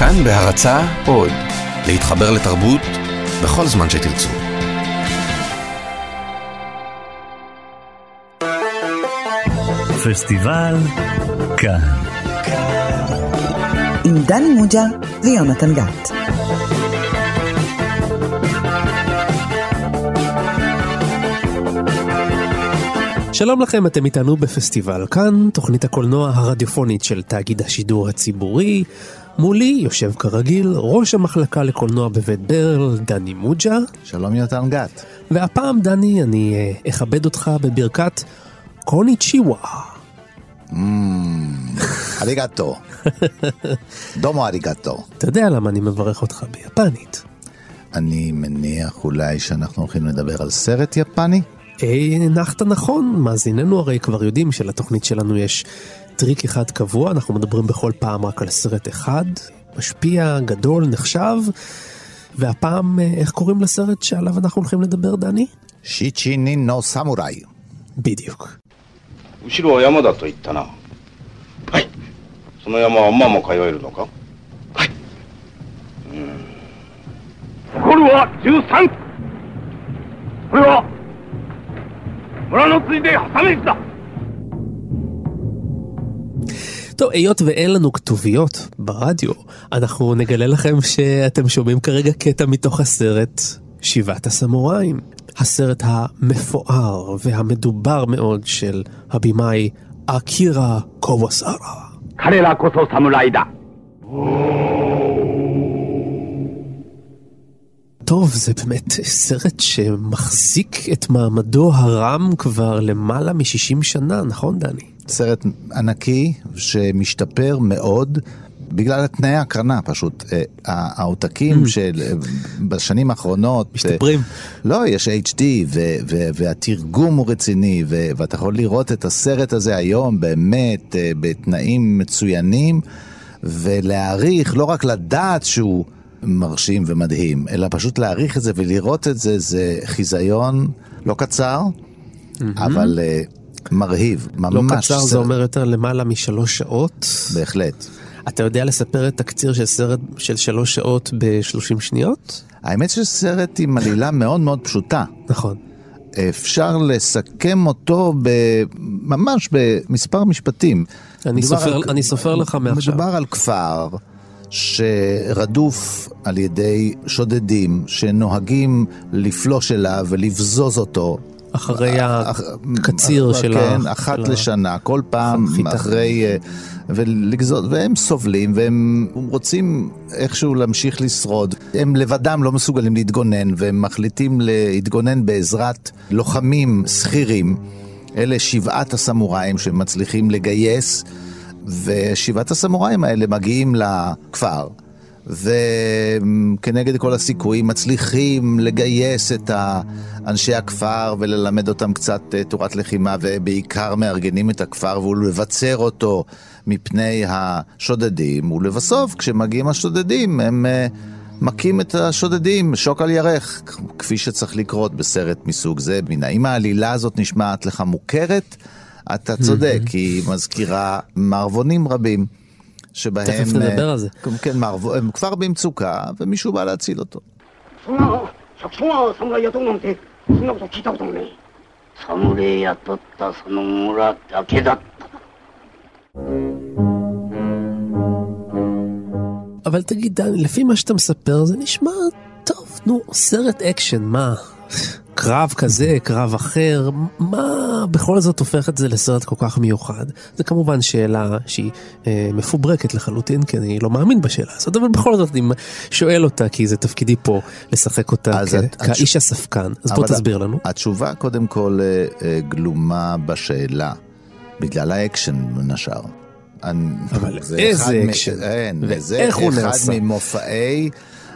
כאן בהרצה עוד, להתחבר לתרבות בכל זמן שתרצו. פסטיבל כאן. עם דני מוג'ה ויונתן גת. שלום לכם, אתם איתנו בפסטיבל כאן, תוכנית הקולנוע הרדיופונית של תאגיד השידור הציבורי. מולי יושב כרגיל ראש המחלקה לקולנוע בבית ברל, דני מוג'ה. שלום יונתן גת. והפעם, דני, אני אה, אכבד אותך בברכת קוניצ'יווה. אריגטו. דומו אריגטו. אתה יודע למה אני מברך אותך ביפנית. אני מניח אולי שאנחנו הולכים לדבר על סרט יפני? אה, הנחת נכון, מאזיננו הרי כבר יודעים שלתוכנית שלנו יש טריק אחד קבוע, אנחנו מדברים בכל פעם רק על סרט אחד, משפיע, גדול, נחשב, והפעם, אה, איך קוראים לסרט שעליו אנחנו הולכים לדבר, דני? שיצ'ינין נו סמוראי. בדיוק. 後ろは山だと言ったなはいその山は馬も通えるのかはいうん残るは13これは村のついで挟み撃ちだ טוב, היות ואין לנו כתוביות ברדיו, אנחנו נגלה לכם שאתם שומעים כרגע קטע מתוך הסרט שבעת הסמוראים. הסרט המפואר והמדובר מאוד של הבמאי אקירה קובוסרה. קרלה קוסו סמולאידה. טוב, זה באמת סרט שמחזיק את מעמדו הרם כבר למעלה מ-60 שנה, נכון דני? סרט ענקי שמשתפר מאוד. בגלל תנאי הקרנה פשוט, אה, העותקים של אה, בשנים האחרונות, אה, משתפרים. לא, יש HD ו- ו- והתרגום הוא רציני ו- ואתה יכול לראות את הסרט הזה היום באמת בתנאים מצוינים ולהעריך, לא רק לדעת שהוא מרשים ומדהים, אלא פשוט להעריך את זה ולראות את זה, זה חיזיון לא קצר, אבל מרהיב, ממש. לא קצר זה סרט- אומר יותר למעלה משלוש שעות. בהחלט. אתה יודע לספר את תקציר של סרט של שלוש שעות ב-30 שניות? האמת שסרט עם עלילה מאוד מאוד פשוטה. נכון. אפשר לסכם אותו ב... ממש במספר משפטים. אני סופר- על- אני סופר לך מעכשיו. מדובר על כפר שרדוף על ידי שודדים שנוהגים לפלוש אליו ולבזוז אותו. אחרי אח- הקציר של ה... כן, אחת לשנה, כל פעם. אחרי... אה, ולגזול, והם סובלים והם רוצים איכשהו להמשיך לשרוד. הם לבדם לא מסוגלים להתגונן והם מחליטים להתגונן בעזרת לוחמים שכירים. אלה שבעת הסמוראים שמצליחים לגייס, ושבעת הסמוראים האלה מגיעים לכפר. וכנגד כל הסיכויים מצליחים לגייס את אנשי הכפר וללמד אותם קצת אה, תורת לחימה ובעיקר מארגנים את הכפר ולבצר אותו מפני השודדים ולבסוף כשמגיעים השודדים הם אה, מכים את השודדים שוק על ירך כפי שצריך לקרות בסרט מסוג זה. מן האם העלילה הזאת נשמעת לך מוכרת? אתה צודק, היא מזכירה מערבונים רבים. שבהם... תכף אה, נדבר על זה. כן, כן מערב, הם כבר במצוקה, ומישהו בא להציל אותו. אבל תגיד, דני, לפי מה שאתה מספר, זה נשמע טוב, נו, סרט אקשן, מה? קרב כזה, קרב אחר, מה בכל זאת הופך את זה לסרט כל כך מיוחד? זה כמובן שאלה שהיא אה, מפוברקת לחלוטין, כי אני לא מאמין בשאלה הזאת, אבל בכל זאת אני שואל אותה, כי זה תפקידי פה לשחק אותה כ- את- כאיש הספקן. אז בוא תסביר לנו. התשובה קודם כל אה, אה, גלומה בשאלה, בגלל האקשן בין השאר. אבל זה איזה אחד מ- אקשן? אין, ואיך זה הוא אחד נעשה? ממופעי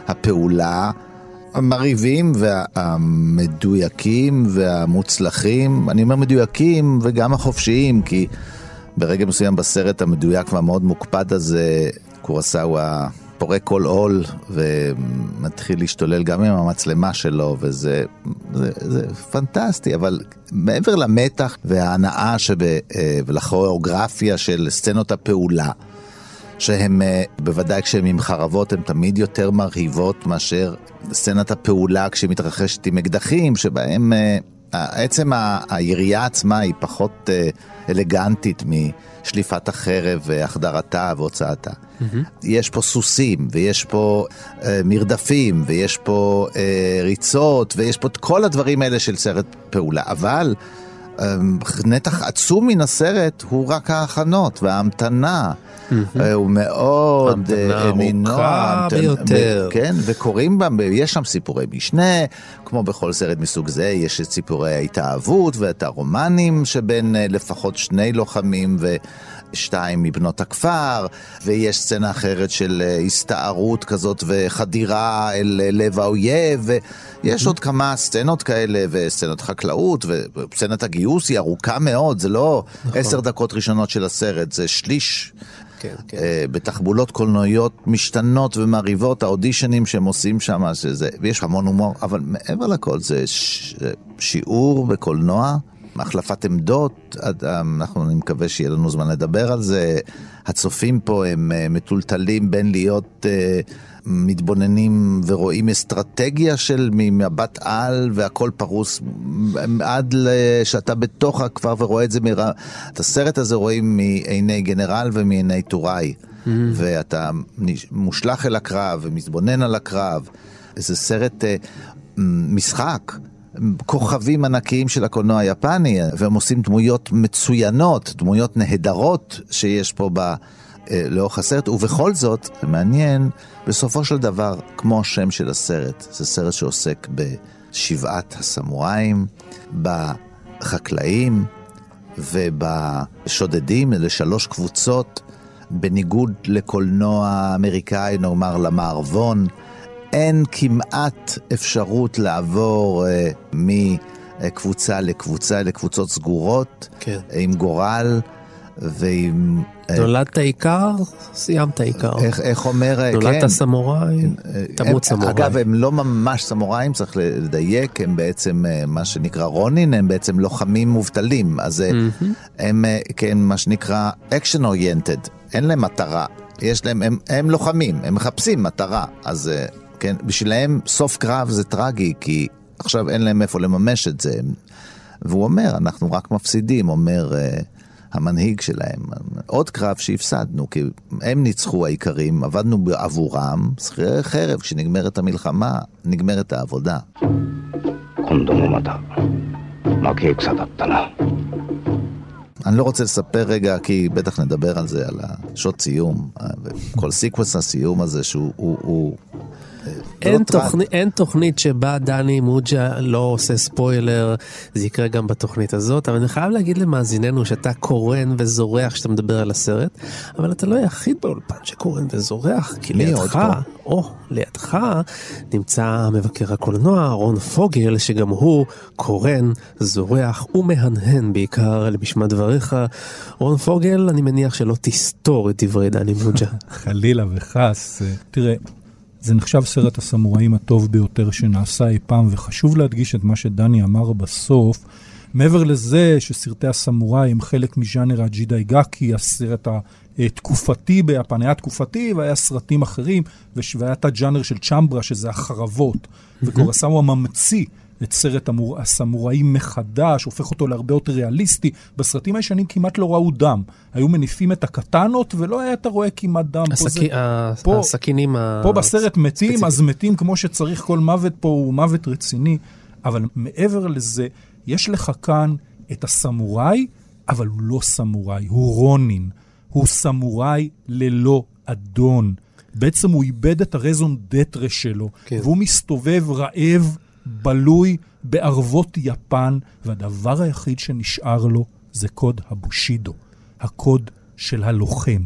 הפעולה המרהיבים והמדויקים והמוצלחים. אני אומר מדויקים וגם החופשיים, כי ברגע מסוים בסרט המדויק והמאוד מוקפד הזה, קורסאווה פורק כל עול ומתחיל להשתולל גם עם המצלמה שלו, וזה זה, זה פנטסטי, אבל מעבר למתח וההנאה שב, אה, ולכוריאוגרפיה של סצנות הפעולה, שהם, אה, בוודאי כשהם עם חרבות, הן תמיד יותר מרהיבות מאשר סצנת הפעולה כשמתרחשת עם אקדחים, שבהם אה, עצם הירייה עצמה היא פחות אה, אלגנטית משליפת החרב והחדרתה והוצאתה. Mm-hmm. יש פה סוסים, ויש פה אה, מרדפים, ויש פה אה, ריצות, ויש פה את כל הדברים האלה של סרט פעולה. אבל נתח עצום מן הסרט הוא רק ההכנות וההמתנה. Mm-hmm. הוא מאוד המתנה ארוכה ביותר. כן, וקוראים בה, יש שם סיפורי משנה, כמו בכל סרט מסוג זה, יש את סיפורי ההתאהבות ואת הרומנים שבין לפחות שני לוחמים ו... שתיים מבנות הכפר, ויש סצנה אחרת של הסתערות כזאת וחדירה אל לב האויב, ויש mm-hmm. עוד כמה סצנות כאלה, וסצנות חקלאות, וסצנת הגיוס היא ארוכה מאוד, זה לא נכון. עשר דקות ראשונות של הסרט, זה שליש כן, כן. אה, בתחבולות קולנועיות משתנות ומרהיבות, האודישנים שהם עושים שם, שזה, ויש המון הומור, אבל מעבר לכל זה ש, שיעור בקולנוע, החלפת עמדות, אנחנו, אני מקווה שיהיה לנו זמן לדבר על זה. הצופים פה הם אה, מטולטלים בין להיות... Uh, מתבוננים ורואים אסטרטגיה של ממבט על והכל פרוס עד שאתה בתוך הכפר ורואה את זה, מרא... את הסרט הזה רואים מעיני גנרל ומעיני טוראי. Mm-hmm. ואתה מושלך אל הקרב ומתבונן על הקרב. זה סרט uh, משחק. כוכבים ענקיים של הקולנוע היפני, והם עושים דמויות מצוינות, דמויות נהדרות שיש פה ב... אה, לאורך הסרט, ובכל זאת, מעניין, בסופו של דבר, כמו השם של הסרט, זה סרט שעוסק בשבעת הסמוראים, בחקלאים ובשודדים, אלה שלוש קבוצות, בניגוד לקולנוע אמריקאי, נאמר למערבון, אין כמעט אפשרות לעבור uh, מקבוצה לקבוצה, לקבוצות סגורות, כן. עם גורל ועם אה, נולדת איכר, סיימת איכר. איך, איך אומר, נולדת כן. נולדת סמוראי, תמות סמוראי. אגב, הם לא ממש סמוראים, צריך לדייק, הם בעצם אה, מה שנקרא רונין, הם בעצם לוחמים מובטלים. אז mm-hmm. הם, כן, מה שנקרא action oriented, אין להם מטרה. יש להם, הם, הם לוחמים, הם מחפשים מטרה. אז כן, בשבילם סוף קרב זה טרגי, כי עכשיו אין להם איפה לממש את זה. והוא אומר, אנחנו רק מפסידים, אומר... המנהיג שלהם. עוד קרב שהפסדנו, כי הם ניצחו האיכרים, עבדנו עבורם, שכירי חרב, כשנגמרת המלחמה, נגמרת העבודה. אני לא רוצה לספר רגע, כי בטח נדבר על זה, על השוט סיום, וכל sequence הסיום הזה שהוא הוא, הוא, אין, לא תוכנית, אין תוכנית שבה דני מוג'ה לא עושה ספוילר, זה יקרה גם בתוכנית הזאת, אבל אני חייב להגיד למאזיננו שאתה קורן וזורח כשאתה מדבר על הסרט, אבל אתה לא היחיד באולפן שקורן וזורח, כי לידך, או לידך, נמצא מבקר הקולנוע רון פוגל, שגם הוא קורן, זורח ומהנהן בעיקר למשמע דבריך. רון פוגל, אני מניח שלא תסתור את דברי דני מוג'ה. חלילה וחס, תראה. זה נחשב סרט הסמוראים הטוב ביותר שנעשה אי פעם, וחשוב להדגיש את מה שדני אמר בסוף. מעבר לזה שסרטי הסמוראי הם חלק מז'אנר הג'ידאי גאקי, הסרט התקופתי ביפן היה תקופתי, והיה סרטים אחרים, והיה את הג'אנר של צ'מברה, שזה החרבות, וקורסאו הממציא. את סרט המור... הסמוראים מחדש, הופך אותו להרבה יותר ריאליסטי. בסרטים הישנים כמעט לא ראו דם. היו מניפים את הקטנות ולא היה אתה רואה כמעט דם. הסכ... פה, זה... פה, הסכינים ה... פה בסרט מתים, ספציפי. אז מתים כמו שצריך, כל מוות פה הוא מוות רציני. אבל מעבר לזה, יש לך כאן את הסמוראי, אבל הוא לא סמוראי, הוא רונין. הוא סמוראי ללא אדון. בעצם הוא איבד את הרזון דטרה שלו, כן. והוא מסתובב רעב בלוי בערבות יפן, והדבר היחיד שנשאר לו זה קוד הבושידו, הקוד של הלוחם.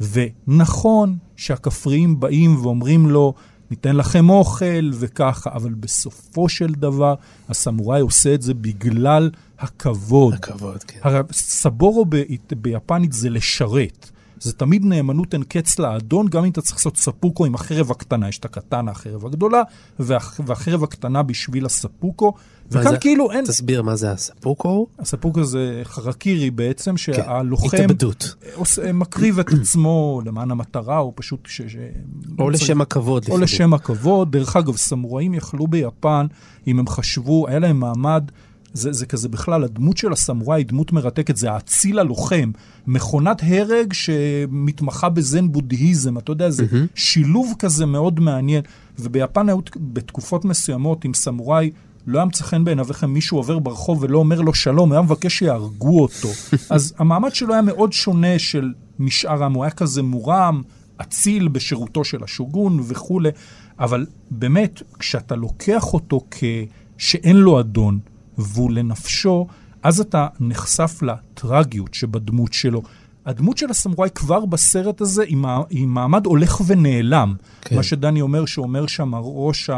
ונכון שהכפריים באים ואומרים לו, ניתן לכם אוכל וככה, אבל בסופו של דבר הסמוראי עושה את זה בגלל הכבוד. הכבוד, כן. סבורו ב- ביפנית זה לשרת. זה תמיד נאמנות אין קץ לאדון, גם אם אתה צריך לעשות ספוקו עם החרב הקטנה. יש את הקטנה, החרב הגדולה, והח... והחרב הקטנה בשביל הספוקו. וכאן זה, כאילו אין... תסביר מה זה הספוקו. הספוקו זה חרקירי בעצם, כן, שהלוחם... התאבדות. עושה, מקריב את עצמו למען המטרה, או פשוט ש... ש... או לשם הכבוד. או. לשם הכבוד. דרך אגב, סמוראים יכלו ביפן, אם הם חשבו, היה להם מעמד, זה, זה כזה בכלל, הדמות של הסמוראי היא דמות מרתקת, זה האציל הלוחם. מכונת הרג שמתמחה בזן בודהיזם, אתה יודע, זה שילוב כזה מאוד מעניין. וביפן היו בתקופות מסוימות עם סמוראי, לא היה מצא חן בעיניו איך מישהו עובר ברחוב ולא אומר לו שלום, היה מבקש שיהרגו אותו. אז המעמד שלו היה מאוד שונה של משאר העם, הוא היה כזה מורם, אציל בשירותו של השוגון וכולי, אבל באמת, כשאתה לוקח אותו כשאין לו אדון והוא לנפשו, אז אתה נחשף לטרגיות שבדמות שלו. הדמות של הסמוראי כבר בסרט הזה היא. היא מעמד הולך ונעלם. כן. מה שדני אומר, שאומר שם ראש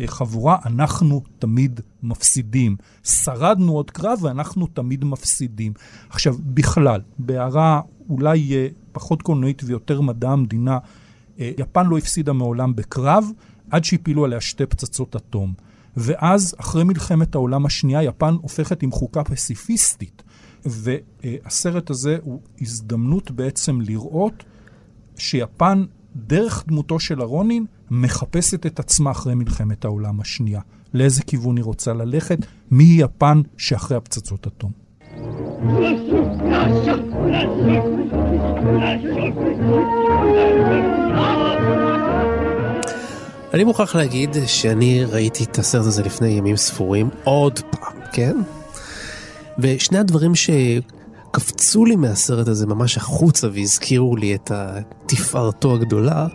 החבורה, אנחנו תמיד מפסידים. שרדנו עוד קרב ואנחנו תמיד מפסידים. עכשיו, בכלל, בהערה אולי אה, פחות קולנועית ויותר מדע המדינה, אה, יפן לא הפסידה מעולם בקרב, עד שהפילו עליה שתי פצצות אטום. ואז, אחרי מלחמת העולם השנייה, יפן הופכת עם חוקה פסיפיסטית. והסרט הזה הוא הזדמנות בעצם לראות שיפן, דרך דמותו של הרונין, מחפשת את עצמה אחרי מלחמת העולם השנייה. לאיזה כיוון היא רוצה ללכת, מי היא יפן שאחרי הפצצות אטום. אני מוכרח להגיד שאני ראיתי את הסרט הזה לפני ימים ספורים עוד פעם, כן? ושני הדברים שקפצו לי מהסרט הזה ממש החוצה והזכירו לי את תפארתו הגדולה,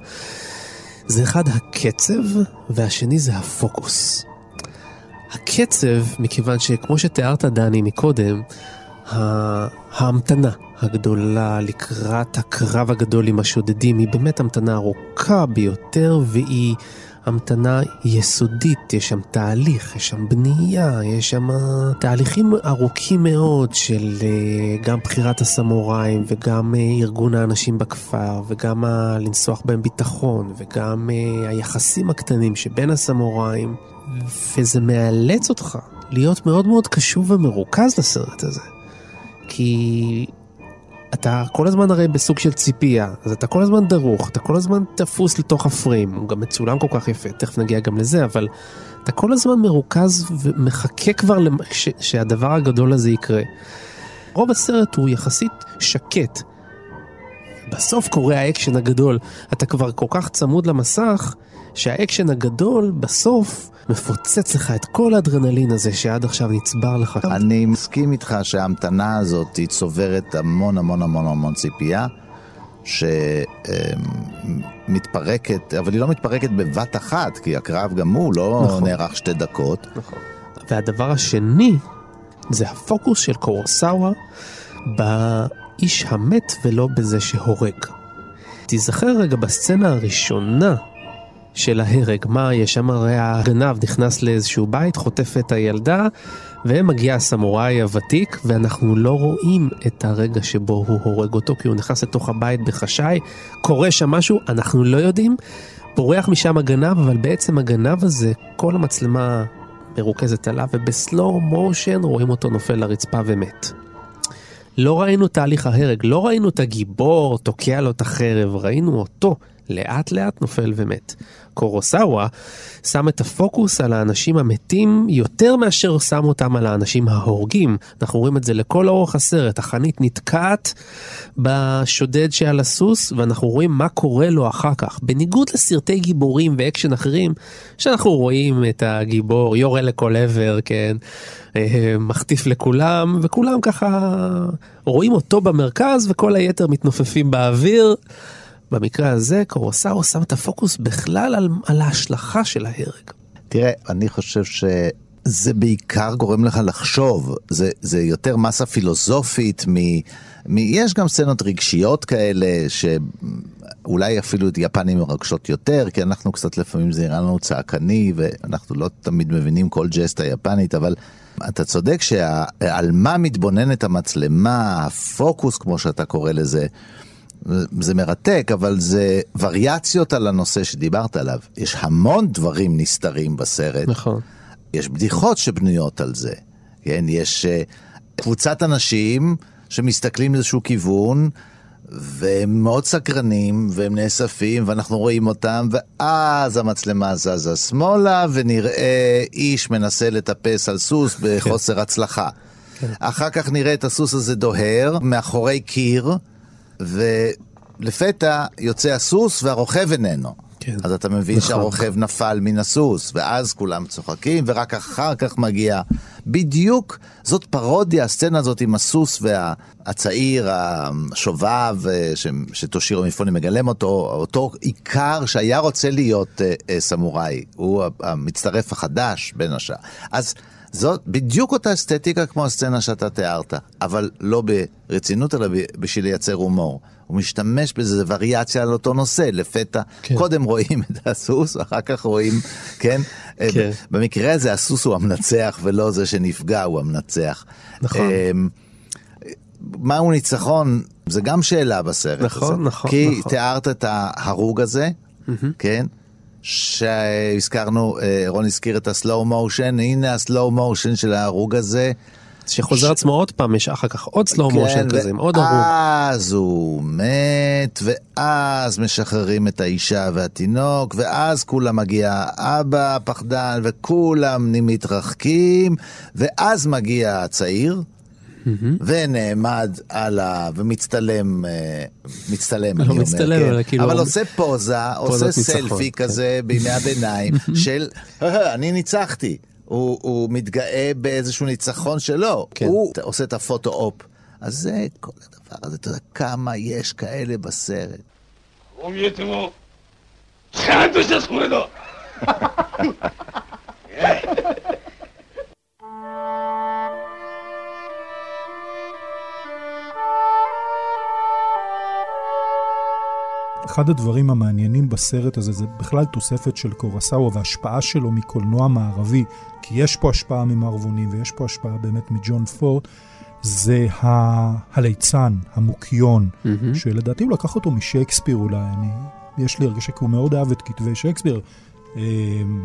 זה אחד הקצב והשני זה הפוקוס. הקצב, מכיוון שכמו שתיארת דני מקודם, ההמתנה הגדולה לקראת הקרב הגדול עם השודדים היא באמת המתנה ארוכה ביותר והיא המתנה יסודית, יש שם תהליך, יש שם בנייה, יש שם תהליכים ארוכים מאוד של אה, גם בחירת הסמוראים וגם אה, ארגון האנשים בכפר וגם לנסוח בהם ביטחון וגם אה, היחסים הקטנים שבין הסמוראים וזה מאלץ אותך להיות מאוד מאוד קשוב ומרוכז לסרט הזה. כי אתה כל הזמן הרי בסוג של ציפייה, אז אתה כל הזמן דרוך, אתה כל הזמן תפוס לתוך הפריים, הוא גם מצולם כל כך יפה, תכף נגיע גם לזה, אבל אתה כל הזמן מרוכז ומחכה כבר למש... שהדבר הגדול הזה יקרה. רוב הסרט הוא יחסית שקט. בסוף קורה האקשן הגדול, אתה כבר כל כך צמוד למסך, שהאקשן הגדול בסוף מפוצץ לך את כל האדרנלין הזה שעד עכשיו נצבר לך. אני מסכים איתך שההמתנה הזאת היא צוברת המון המון המון המון ציפייה. שמתפרקת, אבל היא לא מתפרקת בבת אחת, כי הקרב גם הוא לא נכון. נערך שתי דקות. נכון. והדבר השני, זה הפוקוס של קורוסאווה באיש המת ולא בזה שהורג. תיזכר רגע בסצנה הראשונה של ההרג. מה יש שם? הרי הגנב נכנס לאיזשהו בית, חוטף את הילדה, ומגיע הסמוראי הוותיק, ואנחנו לא רואים את הרגע שבו הוא הורג אותו, כי הוא נכנס לתוך הבית בחשאי, קורה שם משהו, אנחנו לא יודעים. בורח משם הגנב, אבל בעצם הגנב הזה, כל המצלמה מרוכזת עליו, ובסלואו מושן רואים אותו נופל לרצפה ומת. לא ראינו תהליך ההרג, לא ראינו את הגיבור תוקע לו את החרב, ראינו אותו לאט לאט נופל ומת. קורוסאווה שם את הפוקוס על האנשים המתים יותר מאשר שם אותם על האנשים ההורגים. אנחנו רואים את זה לכל אורך הסרט, החנית נתקעת בשודד שעל הסוס ואנחנו רואים מה קורה לו אחר כך. בניגוד לסרטי גיבורים ואקשן אחרים, שאנחנו רואים את הגיבור יורה לכל עבר, כן, אה, מחטיף לכולם, וכולם ככה רואים אותו במרכז וכל היתר מתנופפים באוויר. במקרה הזה קורוסאו שם את הפוקוס בכלל על, על ההשלכה של ההרג. תראה, אני חושב שזה בעיקר גורם לך לחשוב, זה, זה יותר מסה פילוסופית מ... מ... יש גם סצנות רגשיות כאלה, שאולי אפילו את יפנים מרגשות יותר, כי אנחנו קצת לפעמים זה נראה לנו צעקני, ואנחנו לא תמיד מבינים כל ג'סטה יפנית, אבל אתה צודק שעל מה מתבוננת המצלמה, הפוקוס כמו שאתה קורא לזה, זה מרתק, אבל זה וריאציות על הנושא שדיברת עליו. יש המון דברים נסתרים בסרט. נכון. יש בדיחות שבנויות על זה. כן, יש uh, קבוצת אנשים שמסתכלים לאיזשהו כיוון, והם מאוד סקרנים, והם נאספים, ואנחנו רואים אותם, ואז המצלמה זזה שמאלה, ונראה איש מנסה לטפס על סוס בחוסר הצלחה. אחר כך נראה את הסוס הזה דוהר מאחורי קיר, ולפתע יוצא הסוס והרוכב איננו. כן. אז אתה מבין נכון. שהרוכב נפל מן הסוס, ואז כולם צוחקים, ורק אחר כך מגיע. בדיוק, זאת פרודיה, הסצנה הזאת עם הסוס והצעיר, השובב, אה, ש- שטושירו מיפוני מגלם אותו, אותו עיקר שהיה רוצה להיות אה, אה, סמוראי, הוא המצטרף החדש בין השאר. אז זאת בדיוק אותה אסתטיקה כמו הסצנה שאתה תיארת, אבל לא ברצינות, אלא בשביל לייצר הומור. הוא משתמש בזה, זה וריאציה על אותו נושא, לפתע. כן. קודם רואים את הסוס, ואחר כך רואים, כן? כן. אה, במקרה הזה הסוס הוא המנצח, ולא זה שנפגע הוא המנצח. נכון. אמ, מהו ניצחון? זה גם שאלה בסרט נכון, הזה. נכון, כי נכון. תיארת את ההרוג הזה, כן? שהזכרנו, אה, רון הזכיר את הסלואו מושן, הנה הסלואו מושן של ההרוג הזה. שחוזר עצמו עוד פעם, יש אחר כך עוד סלואו מושן כן, כזה, עם עוד הרוג. ואז הוא מת, ואז משחררים את האישה והתינוק, ואז כולם מגיע האבא הפחדן, וכולם מתרחקים, ואז מגיע הצעיר. ונעמד על ה... ומצטלם, אה, מצטלם, לא אני אומר, מצטלם, כן. אבל כאילו- אבל עושה פוזה, עושה סלפי כן. כזה בימי הביניים של, "אה, אני ניצחתי. הוא, הוא מתגאה באיזשהו ניצחון שלו, כן. הוא עושה את הפוטו-אופ. אז זה כל הדבר הזה, אתה יודע כמה יש כאלה בסרט. אחד הדברים המעניינים בסרט הזה זה בכלל תוספת של קורסאווה והשפעה שלו מקולנוע מערבי, כי יש פה השפעה ממערבונים ויש פה השפעה באמת מג'ון פורט, זה ה... הליצן, המוקיון, מהמם. שלדעתי הוא לקח אותו משייקספיר אולי, אני... יש לי הרגשה כי הוא מאוד אהב את כתבי שייקספיר. אה,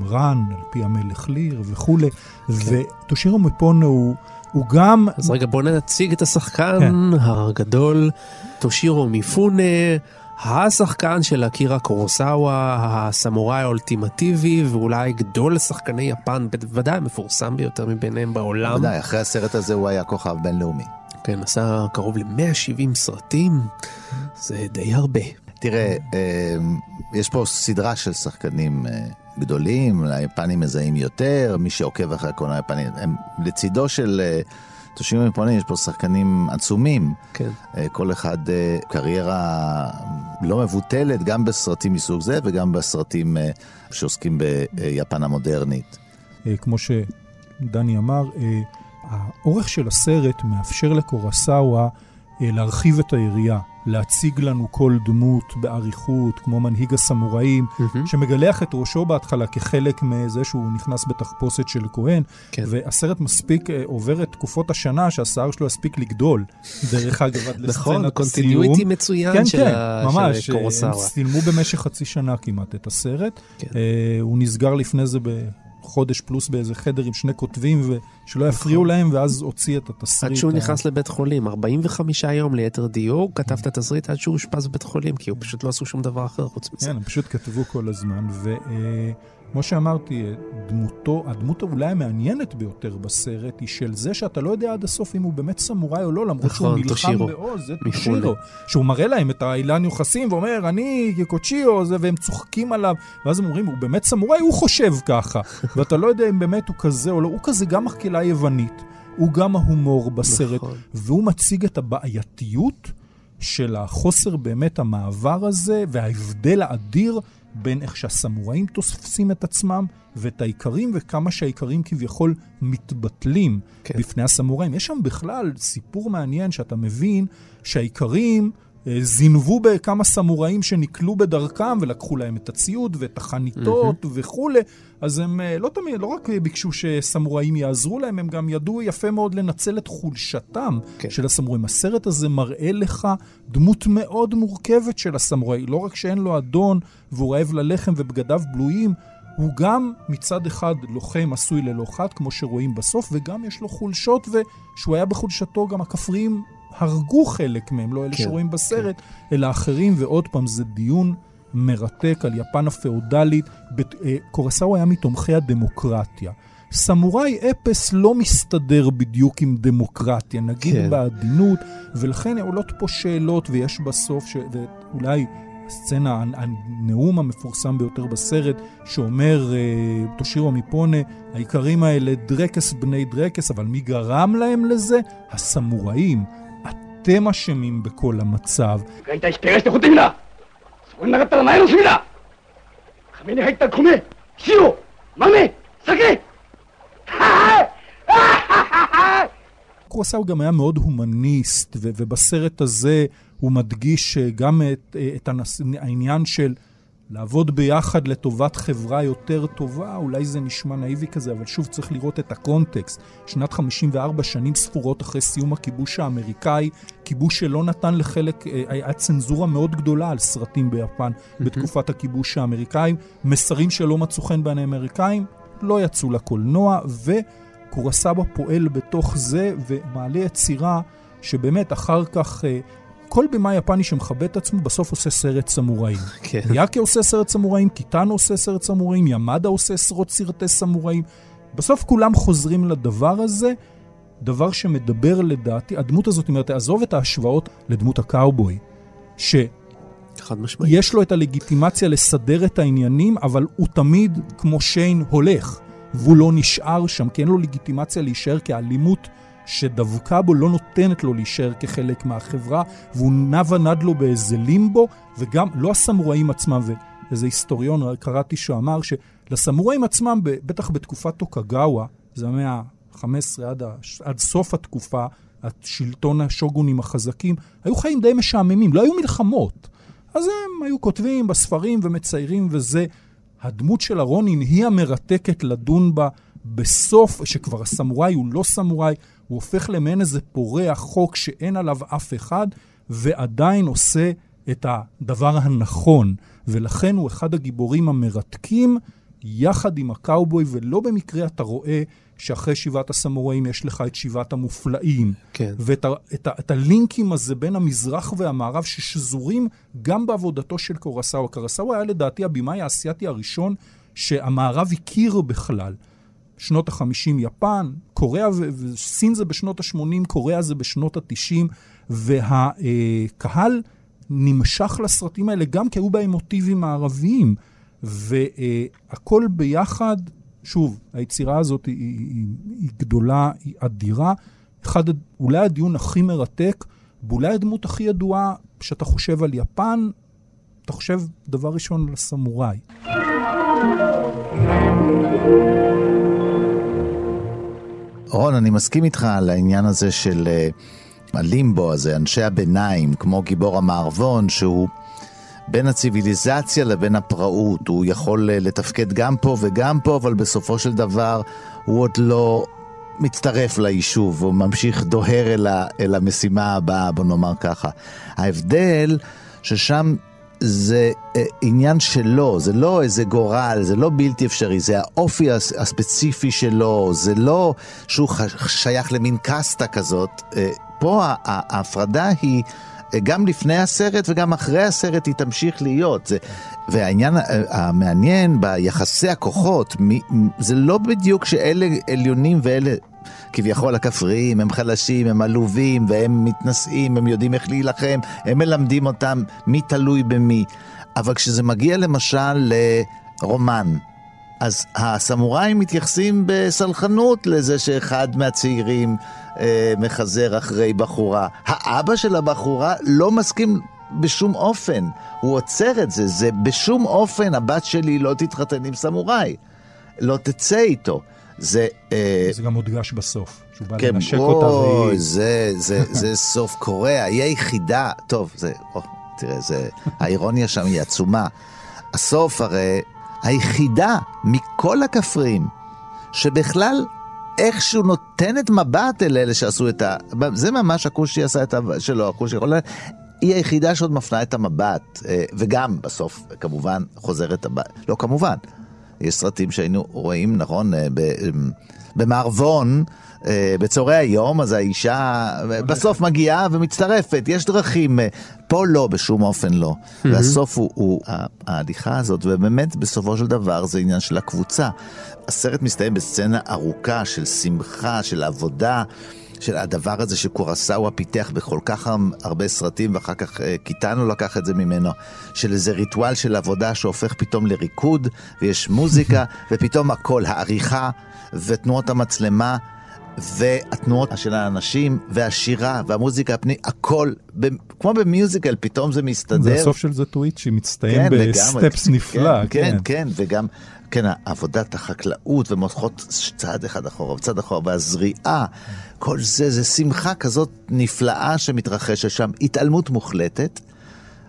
רן, על פי המלך ליר וכולי, וטושירו מפונה הוא, הוא גם... אז רגע, בוא נציג את השחקן כן. הגדול, טושירו מיפונה, השחקן של אקירה קורוסאווה, הסמוראי האולטימטיבי, ואולי גדול שחקני יפן, בוודאי המפורסם ביותר מביניהם בעולם. ודאי, אחרי הסרט הזה הוא היה כוכב בינלאומי. כן, עשה קרוב ל-170 סרטים, זה די הרבה. תראה, אה, יש פה סדרה של שחקנים אה, גדולים, היפנים מזהים יותר, מי שעוקב אחרי הקולנוע היפני, הם לצידו של תושימו מפונים, יש פה שחקנים עצומים. כן. אה, כל אחד אה, קריירה לא מבוטלת, גם בסרטים מסוג זה וגם בסרטים אה, שעוסקים ביפן המודרנית. כמו שדני אמר, האורך של הסרט מאפשר לקורסאווה להרחיב את היריעה, להציג לנו כל דמות באריכות, כמו מנהיג הסמוראים, מהמם. שמגלח את ראשו בהתחלה כחלק מזה שהוא נכנס בתחפושת של כהן, כן. והסרט מספיק אה, עובר את תקופות השנה שהשיער שלו יספיק לגדול. דרך אגב, עד נכון, לסצנת הסיום. continuity מצוין כן, של כן, ה- ממש. של קורוסאווה. הם צילמו במשך חצי שנה כמעט את הסרט. כן. אה, הוא נסגר לפני זה בחודש פלוס באיזה חדר עם שני כותבים, ושלא יפריעו להם, ואז הוציא את התסריט. נכון. עד שהוא נכנס לבית חולים, 45 יום ליתר דיוק, כתב את התסריט עד שהוא אושפז בבית חולים, כי הוא פשוט לא עשו שום דבר אחר חוץ מזה. כן, הם פשוט כתבו כל הזמן, וכמו שאמרתי, דמותו, הדמות אולי המעניינת ביותר בסרט היא של זה שאתה לא יודע עד הסוף אם הוא באמת סמוראי או לא, למרות שהוא נכון, נלחם טושירו. בעוז, זה. טושירו. שהוא מראה להם את האילן יוחסים ואומר, אני קוצ'יו, זה, והם צוחקים עליו, ואז הם אומרים, הוא באמת סמוראי? הוא חושב ככה. ואתה לא יודע אם באמת הוא כזה או לא, הוא כזה גם מקהלה יוונית, הוא גם ההומור בסרט, נכון. והוא מציג את הבעייתיות של החוסר באמת המעבר הזה, וההבדל האדיר בין איך שהסמוראים תופסים את עצמם ואת האיכרים, וכמה שהאיכרים כביכול מתבטלים כן. בפני הסמוראים. יש שם בכלל סיפור מעניין שאתה מבין שהאיכרים זינבו בכמה סמוראים שנקלו בדרכם ולקחו להם את הציוד ואת החניתות mm-hmm. וכולי, אז הם אה, לא תמיד, לא רק ביקשו שסמוראים יעזרו להם, הם גם ידעו יפה מאוד לנצל את חולשתם כן. של הסמוראים. הסרט הזה מראה לך דמות מאוד מורכבת של הסמוראי, לא רק שאין לו אדון והוא רעב ללחם ובגדיו בלויים, הוא גם מצד אחד לוחם עשוי ללא חד, כמו שרואים בסוף, וגם יש לו חולשות, ושהוא היה בחולשתו, גם הכפריים הרגו חלק מהם, לא אלה כן, שרואים בסרט, כן. אלא אחרים, ועוד פעם, זה דיון מרתק על יפן הפאודלית. אה, קורסאו היה מתומכי הדמוקרטיה. סמוראי אפס לא מסתדר בדיוק עם דמוקרטיה, נגיד כן. בעדינות, ולכן עולות פה שאלות, ויש בסוף, ש... ואולי הסצנה, הנאום המפורסם ביותר בסרט, שאומר אה, טושירו מפונה, העיקרים האלה דרקס בני דרקס, אבל מי גרם להם לזה? הסמוראים. אתם אשמים בכל המצב. קורסאו גם היה מאוד הומניסט, ובסרט הזה הוא מדגיש אה, גם את, אה, את. העניין של לעבוד ביחד לטובת חברה יותר טובה, אולי זה נשמע נאיבי כזה, אבל שוב צריך לראות את הקונטקסט. שנת 54 שנים ספורות אחרי סיום הכיבוש האמריקאי, כיבוש שלא נתן לחלק, אה, היה צנזורה מאוד גדולה על סרטים ביפן. בתקופת הכיבוש האמריקאי, מסרים שלא מצאו חן בעיני האמריקאים, לא יצאו לקולנוע, וקורסאבה פועל בתוך זה ומעלה יצירה שבאמת אחר כך... כל במאי יפני שמכבד את עצמו, בסוף עושה סרט סמוראים. כן. יאקי עושה סרט סמוראים, קיטאנו עושה סרט סמוראים, ימדה עושה עשרות סרטי סמוראים. בסוף כולם חוזרים לדבר הזה, דבר שמדבר לדעתי, הדמות הזאת, אומרת, עזוב את ההשוואות לדמות הקאובוי, ש... חד משמעית. יש לו את הלגיטימציה לסדר את העניינים, אבל הוא תמיד, כמו שיין, הולך, והוא לא נשאר שם, כי אין לו לגיטימציה להישאר כאלימות שדבקה בו לא נותנת לו להישאר כחלק מהחברה, והוא נע ונד לו באיזה לימבו, וגם לא הסמוראים עצמם, ואיזה היסטוריון קראתי שאמר שלסמוראים עצמם, בטח בתקופת טוקגאווה, זה המאה ה-15 עד, עד סוף התקופה, השלטון השוגונים החזקים, היו חיים די משעממים, לא היו מלחמות. אז הם היו כותבים בספרים ומציירים וזה. הדמות של הרונין היא המרתקת לדון בה בסוף, שכבר הסמוראי הוא לא סמוראי, הוא הופך למעין איזה פורע חוק שאין עליו אף אחד, ועדיין עושה את הדבר הנכון. ולכן הוא אחד הגיבורים המרתקים, יחד עם הקאובוי, ולא במקרה אתה רואה שאחרי שבעת הסמוראים יש לך את שבעת המופלאים. כן. ואת ה, את ה, את הלינקים הזה בין המזרח והמערב ששזורים גם בעבודתו של קורסאווה. קורסאווה היה לדעתי הבמאי האסייתי הראשון שהמערב הכיר בכלל. שנות ה-50 יפן, קוריאה וסין זה בשנות ה-80, קוריאה זה בשנות ה-90, והקהל נמשך לסרטים האלה גם כי היו בהם מוטיבים מערביים, והכל ביחד, שוב, היצירה הזאת היא, היא, היא גדולה, היא אדירה. אחד, אולי הדיון הכי מרתק, ואולי הדמות הכי ידועה, כשאתה חושב על יפן, אתה חושב דבר ראשון על הסמוראי. רון, אני מסכים איתך על העניין הזה של uh, הלימבו הזה, אנשי הביניים, כמו גיבור המערבון, שהוא בין הציוויליזציה לבין הפראות. הוא יכול uh, לתפקד גם פה וגם פה, אבל בסופו של דבר הוא עוד לא מצטרף ליישוב, הוא ממשיך דוהר אל, ה, אל המשימה הבאה, בוא נאמר ככה. ההבדל ששם זה אה, עניין שלו, זה לא איזה גורל, זה לא בלתי אפשרי, זה האופי הספציפי שלו, זה לא שהוא שייך למין קאסטה כזאת. אה, פה ההפרדה היא... אה, גם לפני הסרט וגם אחרי הסרט היא תמשיך להיות. זה, והעניין המעניין ביחסי הכוחות, זה לא בדיוק שאלה עליונים ואלה כביכול הכפריים, הם חלשים, הם עלובים, והם מתנשאים, הם יודעים איך להילחם, הם מלמדים אותם מי תלוי במי. אבל כשזה מגיע למשל לרומן, אז הסמוראים מתייחסים בסלחנות לזה שאחד מהצעירים אה, מחזר אחרי בחורה. האבא של הבחורה לא מסכים בשום אופן, הוא עוצר את זה, זה בשום אופן הבת שלי לא תתחתן עם סמוראי, לא תצא איתו. זה... אה, זה גם מודגש בסוף, שהוא בא כן, לנשק אותה אוי, והיא... זה, זה, זה סוף קורע, היא היחידה, טוב, זה, או, תראה, זה, האירוניה שם היא עצומה. הסוף הרי, היחידה מכל הכפריים, שבכלל איכשהו נותנת מבט אל אלה שעשו את ה... זה ממש הכושי עשה את ה... שלו, הכושי יכול... היא היחידה שעוד מפנה את המבט, אה, וגם בסוף, כמובן, חוזרת הבא. לא כמובן, יש סרטים שהיינו רואים, נכון, אה, ב- במערבון, אה, בצהרי היום, אז האישה בסוף מגיעה ומצטרפת, יש דרכים. אה, פה לא, בשום אופן לא. והסוף הוא, הוא ההליכה הזאת, ובאמת, בסופו של דבר זה עניין של הקבוצה. הסרט מסתיים בסצנה ארוכה של שמחה, של עבודה. של הדבר הזה שקורסאווה פיתח בכל כך הרבה סרטים, ואחר כך אה, קיטנו לקח את זה ממנו, של איזה ריטואל של עבודה שהופך פתאום לריקוד, ויש מוזיקה, ופתאום הכל, העריכה, ותנועות המצלמה, והתנועות של האנשים, והשירה, והמוזיקה הפנימית, הכל, ב- כמו ב musical, פתאום זה מסתדר. זה הסוף של זאטואיצ'י שמסתיים לגמרי. בסטפס נפלא. כן, כן, כן, וגם, כן, עבודת החקלאות ומותחות צעד אחד אחורה וצעד אחורה, והזריעה, כל זה, זה שמחה כזאת נפלאה שמתרחשת שם, התעלות מוחלטת,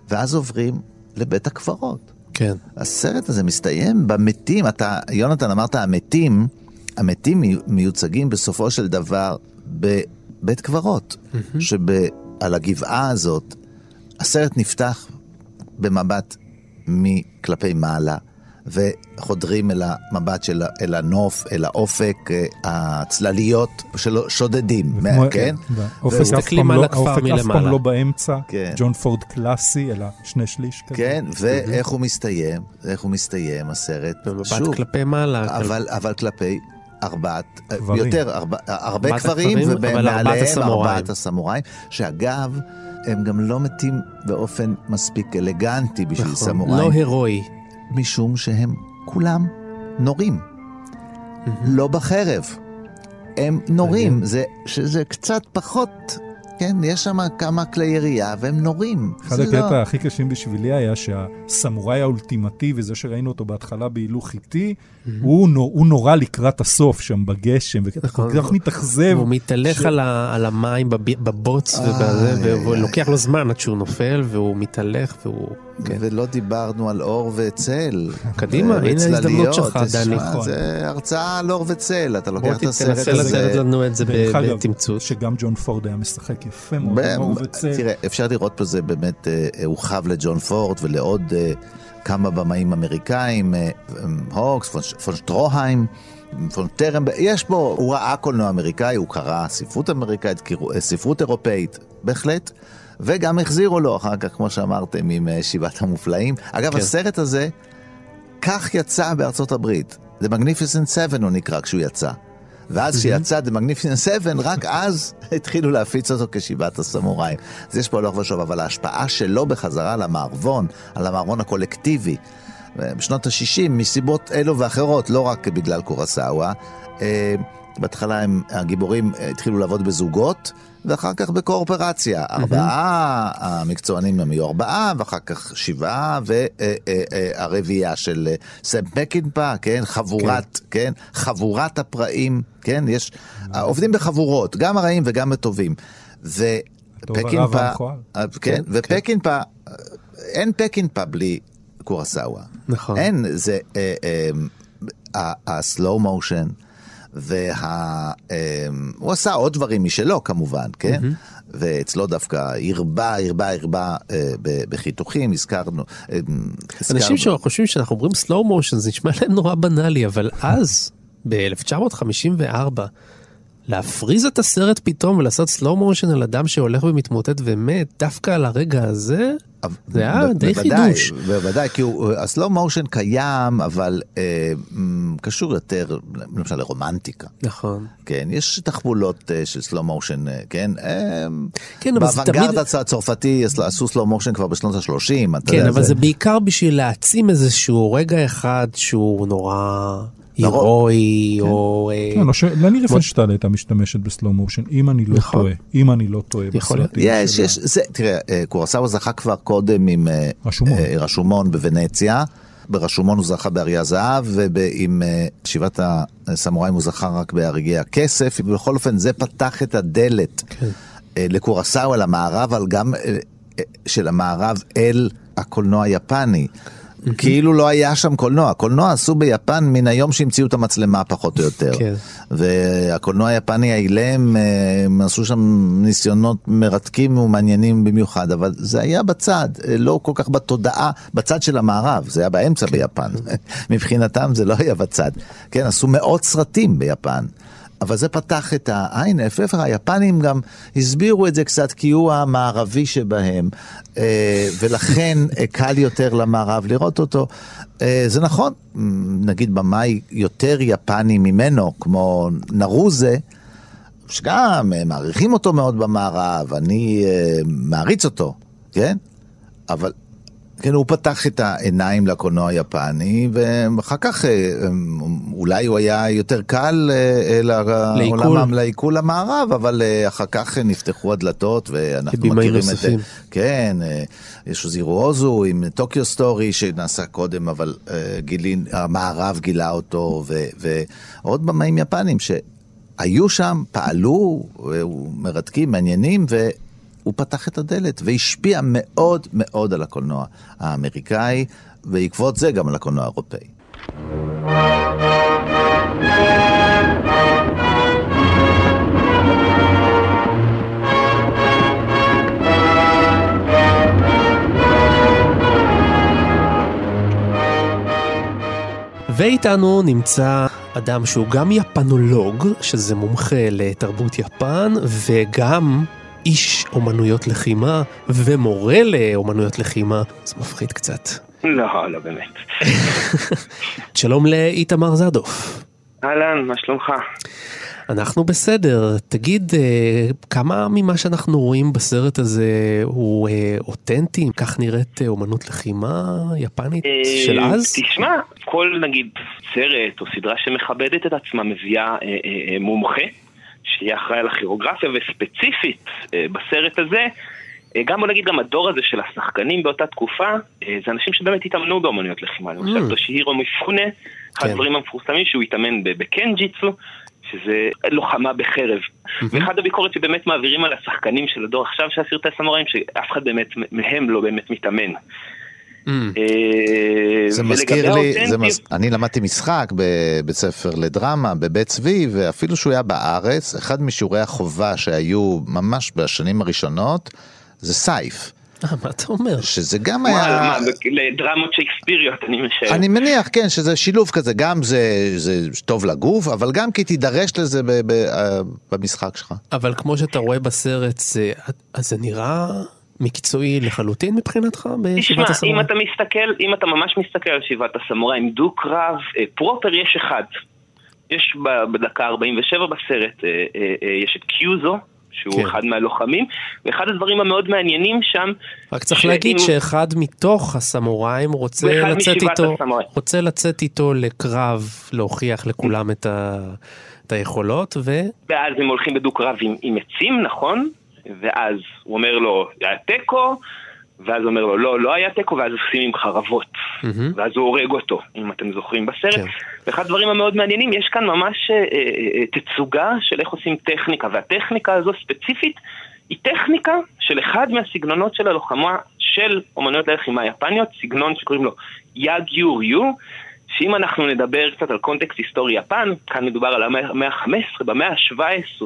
ואז עוברים לבית הקברות. כן. הסרט הזה מסתיים במתים, אתה, יונתן, אמרת המתים, המתים מי- מיוצגים בסופו של דבר בבית קברות, שעל הגבעה הזאת, הסרט נפתח במבט מכלפי מעלה, וחודרים אל המבט של, אל הנוף, אל האופק, אה, הצלליות שלו שודדים, וכמו- כן? האופק והוא- אף מסתכלים פעם על לא- האופק אף פעם. לא באמצע, כן. ג'ון פורד קלאסי, אלא שני שליש כזה. כן, ואיך הוא מסתיים? איך הוא מסתיים, הסרט? במבט שוב, כלפי מעלה. אבל, אבל כלפי ארבעת, קברים. יותר, ארבע, הרבה קברים, ומעליהם. ארבעת הסמוראים, שאגב, הם גם לא מתים באופן מספיק אלגנטי בשביל נכון, סמוראים, לא הירואי. משום שהם כולם נורים, לא בחרב. הם נורים, זה, שזה קצת פחות, כן, יש שם כמה כלי ירייה והם נורים. אחד הקטע לא- הכי קשים בשבילי היה שהסמוראי האולטימטיבי, זה שראינו אותו בהתחלה בהילוך איטי, הוא נו- הוא נורא לקראת הסוף שם בגשם, ואתה כל נכון. כך מתאכזב. הוא מתהלך ש- על ה- על המים בב- בבוץ ובזה, ולוקח לו זמן עד שהוא נופל, והוא מתהלך והוא... כן. ולא דיברנו על אור וצל. קדימה, הנה וצלליות. ההזדמנות שלך, דני. זה הרצאה על אור וצל, אתה בוא לוקח את הסרט תנסה הזה. לתת לנו את זה בתמצות. שגם ג'ון פורד היה משחק יפה מאוד. תראה, אפשר לראות פה זה באמת אה, אה, הורחב לג'ון פורד ולעוד אה, כמה במאים אמריקאים, אה, הוקס, פון, שטרוהיים, פון טרם, יש פה, הוא ראה קולנוע אמריקאי, הוא קרא ספרות אמריקאית, ספרות אירופאית, בהחלט. וגם החזירו לו אחר כך, כמו שאמרתם, עם שבעת המופלאים. אגב, כן. הסרט הזה, כך יצא בארצות הברית. The Magnificent Seven הוא נקרא כשהוא יצא. ואז כשיצא The Magnificent Seven, רק אז התחילו להפיץ אותו כשבעת הסמוראים. אז יש פה הלוך ושוב, אבל ההשפעה שלו בחזרה למערבון, על המערבון הקולקטיבי, בשנות ה-60, מסיבות אלו ואחרות, לא רק בגלל קורסאווה, אה, בהתחלה הם, הגיבורים אה, התחילו לעבוד בזוגות, ואחר כך בקואופרציה. ארבעה, המקצוענים הם היו ארבעה, ואחר כך שבעה, והרביעייה של אה, סם פקינפה, כן? חבורת, כן? חבורת הפראים, כן? יש, עובדים בחבורות, גם הרעים וגם הטובים. ופקינפה. אה, כן, ופקינפה, אה, אין פקינפה בלי קורסאווה. נכון. אין, זה הסלואו מושן, וה... אמ, הוא עשה עוד דברים משלו כמובן, כן? ואצלו דווקא הרבה, הרבה, הרבה אה, בחיתוכים, הזכרנו. אמ, אנשים שחושבים שאנחנו אומרים slow motion זה נשמע להם נורא בנאלי אבל אז ב-1954 להפריז את הסרט פתאום ולעשות slow motion על אדם שהולך ומתמוטט ומת דווקא על הרגע הזה זה היה די חידוש. בוודאי, כי הסלואו מושן קיים, אבל אה, קשור יותר, למשל, לרומנטיקה. נכון. כן, יש תחבולות אה, של סלואו מושן, אה, כן? אה, כן, אבל זה באוונגרד תמיד- הצ- הצרפתי עשו סלואו מושן כבר בשנות ה-30, אתה כן יודע, אבל זה בעיקר בשביל להעצים איזשהו רגע אחד שהוא נורא הירואי או אה, כן, לא ש- לני ריפנשטל הייתה משתמשת בסלואו מושן, אם אני לא נכון. טועה. אם אני לא טועה. בסרטים יש, שלה. יש, זה, תראה, אה, קורסאווה זכה כבר קודם עם אה, רשומון. בוונציה, ברשומון הוא זכה באריה הזהב, ועם שבעת הסמוראים הוא זכה רק באריה הכסף. בכל אופן, זה פתח את הדלת כן. לקורסאו, אל המערב, אבל גם של המערב אל הקולנוע היפני. כאילו לא היה שם קולנוע. קולנוע עשו ביפן מן היום שהמציאו את המצלמה פחות או יותר. כן. והקולנוע היפני האילם, אה, הם עשו שם ניסיונות מרתקים ומעניינים במיוחד, אבל זה היה בצד, אה, לא כל כך בתודעה, בצד של המערב, זה היה באמצע כן. ביפן. מבחינתם זה לא היה בצד. כן, עשו מאות סרטים ביפן. אבל זה פתח את להפך, היפנים גם הסבירו את זה קצת כי הוא המערבי שבהם, אה, ולכן אה, קל יותר למערב לראות אותו. אה, זה נכון, נגיד במאי יותר יפני ממנו, כמו נרוזה, שגם מעריכים אותו מאוד במערב, אני מעריץ אותו, כן? אבל כן, הוא פתח את העיניים לקולנוע היפני, ואחר כך אה, אולי הוא היה יותר קל אה, לעולם, לעיכול המערב, אבל אה, אחר כך נפתחו הדלתות, ואנחנו מכירים את זה. כן, יש זירו אוזו עם טוקיו סטורי שנעשה קודם, אבל גילין, המערב גילה אותו, ועוד במאים יפנים שהיו שם, פעלו, מרתקים, מעניינים, ו... הוא פתח את הדלת והשפיע מאוד מאוד על הקולנוע האמריקאי, ובעקבות זה גם על הקולנוע האירופאי. ואיתנו נמצא אדם שהוא גם יפנולוג, שזה מומחה לתרבות יפן, וגם איש אומנויות לחימה ומורה לאומנויות לחימה, זה מפחיד קצת. לא, לא באמת. שלום לאיתמר זדוף. אהלן, מה שלומך? אנחנו בסדר. תגיד, אה, כמה ממה שאנחנו רואים בסרט הזה הוא אה, אותנטי? כך נראית אה, אומנות לחימה יפנית של אז? תשמע, כל נגיד סרט או סדרה שמכבדת את עצמה מביאה מומחה. שיהיה אחראי על הכירוגרפיה, וספציפית אה, בסרט הזה, אה, גם בוא נגיד גם הדור הזה של השחקנים באותה תקופה, אה, זה אנשים שבאמת התאמנו באמנויות לחימה. למשל, טושיהירו מיפונה, אחד כן. הדברים המפורסמים שהוא התאמן בקנג'יצו, שזה לוחמה בחרב. ואחד הביקורת שבאמת מעבירים על השחקנים של הדור עכשיו של הסרטי הסמוראים, שאף אחד באמת מהם לא באמת מתאמן. Mm. אה, זה מזכיר לי, זה מז... אני למדתי משחק בבית ספר לדרמה בבית צבי, ואפילו שהוא היה בארץ, אחד משיעורי החובה שהיו ממש בשנים הראשונות, זה סייף. אה, מה אתה אומר? שזה גם היה... לדרמות שייקספיריות, אני משער. אני מניח, כן, שזה שילוב כזה, גם זה, זה טוב לגוף, אבל גם כי תידרש לזה ב, ב, אה, במשחק שלך. אבל כמו שאתה רואה בסרט, זה, זה נראה מקצועי לחלוטין מבחינתך בישיבת הסמוראים? אם אתה מסתכל, אם אתה ממש מסתכל על ישיבת הסמוראים, דו-קרב, אה, פרופר יש אחד. יש בדקה 47 בסרט, אה, אה, יש את קיוזו, שהוא כן. אחד מהלוחמים, ואחד הדברים המאוד מעניינים שם... רק צריך שאם... להגיד שאחד מתוך הסמוראים רוצה לצאת איתו, הסמוראים. רוצה לצאת איתו לקרב, להוכיח לכולם את, ה, את היכולות, ו... ואז הם הולכים בדו-קרב עם, עם עצים, נכון? ואז הוא אומר לו, היה תיקו, ואז אומר לו, לא, לא היה תיקו, ואז עושים עם חרבות. Mm-hmm. ואז הוא הורג אותו, אם אתם זוכרים בסרט. כן. ואחד הדברים המאוד מעניינים, יש כאן ממש אה, אה, אה, תצוגה של איך עושים טכניקה, והטכניקה הזו ספציפית היא טכניקה של אחד מהסגנונות של הלוחמה של אומנויות הלחימה היפניות, סגנון שקוראים לו יאג יור יו, שאם אנחנו נדבר קצת על קונטקסט היסטורי יפן, כאן מדובר על המאה ה-15, במאה ה-17,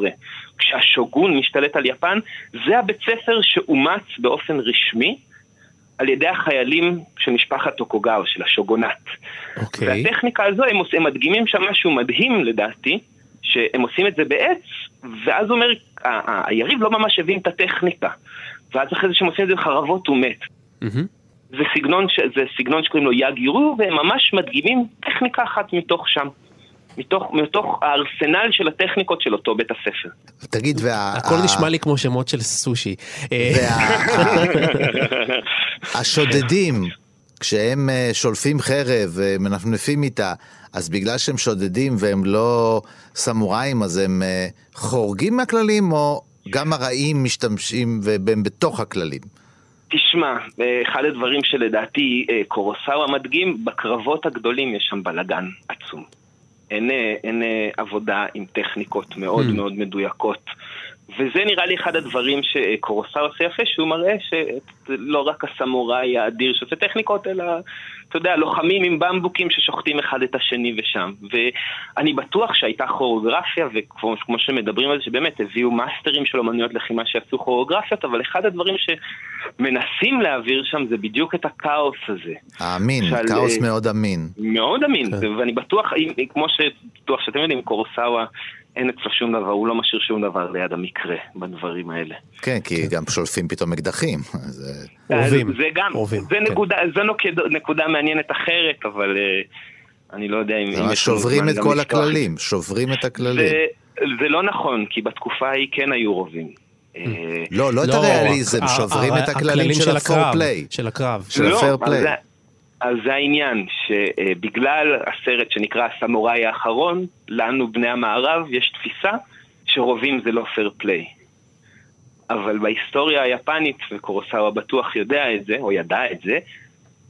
כשהשוגון משתלט על יפן, זה הבית ספר שאומץ באופן רשמי על ידי החיילים של משפחת טוקוגאו, של השוגונט. Okay. אוקיי. והטכניקה הזו, הם, הם מדגימים שם משהו מדהים לדעתי, שהם עושים את זה בעץ, ואז אומר, היריב לא ממש הבין את הטכניקה. ואז אחרי זה שהם עושים את זה בחרבות הוא מת. Mm-hmm. זה סגנון, ש... זה סגנון שקוראים לו יאג יורו, והם ממש מדגימים טכניקה אחת מתוך שם. מתוך, מתוך הארסנל של הטכניקות של אותו בית הספר. תגיד, וה... הכל נשמע לי כמו שמות של סושי. השודדים, כשהם אה, שולפים חרב ומנפנפים איתה, אז בגלל שהם שודדים והם לא סמוראים, אז הם אה, חורגים מהכללים, או גם הרעים משתמשים והם בתוך הכללים? תשמע, אחד הדברים שלדעתי קורוסאווה מדגים, בקרבות הגדולים יש שם בלאגן עצום. אין, אין עבודה עם טכניקות מאוד mm. מאוד מדויקות. וזה נראה לי אחד הדברים שקורוסאו עושה יפה, שהוא מראה שלא רק הסמוראי האדיר שעושה טכניקות, אלא, אתה יודע, לוחמים עם במבוקים ששוחטים אחד את השני ושם. ואני בטוח שהייתה כוריאוגרפיה, וכמו שמדברים על זה, שבאמת הביאו מאסטרים של אומנויות לחימה שעשו כוריאוגרפיות, אבל אחד הדברים שמנסים להעביר שם זה בדיוק את הכאוס הזה. האמין, שעל, כאוס uh, מאוד אמין. מאוד אמין, כן. ואני בטוח, כמו שבטוח שאתם יודעים, קורוסאווה... אין אצלו שום דבר, הוא לא משאיר שום דבר ליד המקרה בדברים האלה. כן, כי גם שולפים פתאום אקדחים. אוהבים. זה גם, זה, כן. נקודה, זה נקודה, נקודה מעניינת אחרת, אבל uh, אני לא יודע אם... שוברים את כל הכללים, שוברים את הכללים. זה, זה לא נכון, כי בתקופה ההיא כן היו רובים. אה, לא, לא את לא, הריאליזם, שוברים את הכללים של הפור פליי. של הקרב. של ה fair play. אז זה העניין, שבגלל הסרט שנקרא הסמוראי האחרון, לנו בני המערב יש תפיסה שרובים זה לא fair play. אבל בהיסטוריה היפנית, וקורוסאווה בטוח יודע את זה, או ידע את זה,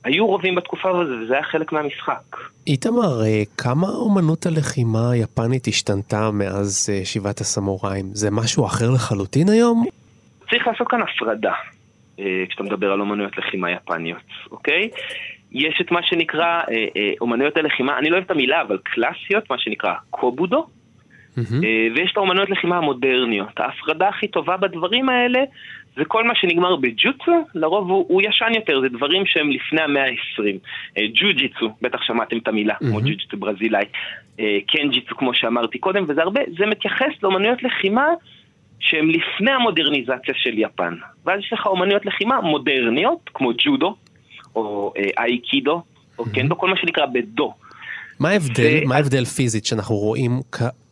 היו רובים בתקופה הזאת, וזה היה חלק מהמשחק. איתמר, אה, כמה אומנות הלחימה היפנית השתנתה מאז אה, שבעת הסמוראים? זה משהו אחר לחלוטין היום? צריך לעשות כאן הפרדה, אה, כשאתה מדבר על אומנויות לחימה יפניות, אוקיי? יש את מה שנקרא אה, אה, אומנויות הלחימה, אני לא אוהב את המילה, אבל קלאסיות, מה שנקרא קובודו, mm-hmm. אה, ויש את האומנויות לחימה המודרניות. ההפרדה הכי טובה בדברים האלה זה כל מה שנגמר בג'וצו, לרוב הוא, הוא ישן יותר, זה דברים שהם לפני המאה ה-20. אה, ג'ו-ג'יצו, בטח שמעתם את המילה, mm-hmm. כמו ג'ו-ג'יצו ברזילאי, אה, קן-ג'יצו כמו שאמרתי קודם, וזה הרבה, זה מתייחס לאומנויות לחימה שהן לפני המודרניזציה של יפן. ואז יש לך אומנויות לחימה מודרניות, כמו ג'ודו, או אה, אייקידו, או קנדו, כל מה שנקרא בדו. מה ההבדל, מה ההבדל פיזית שאנחנו רואים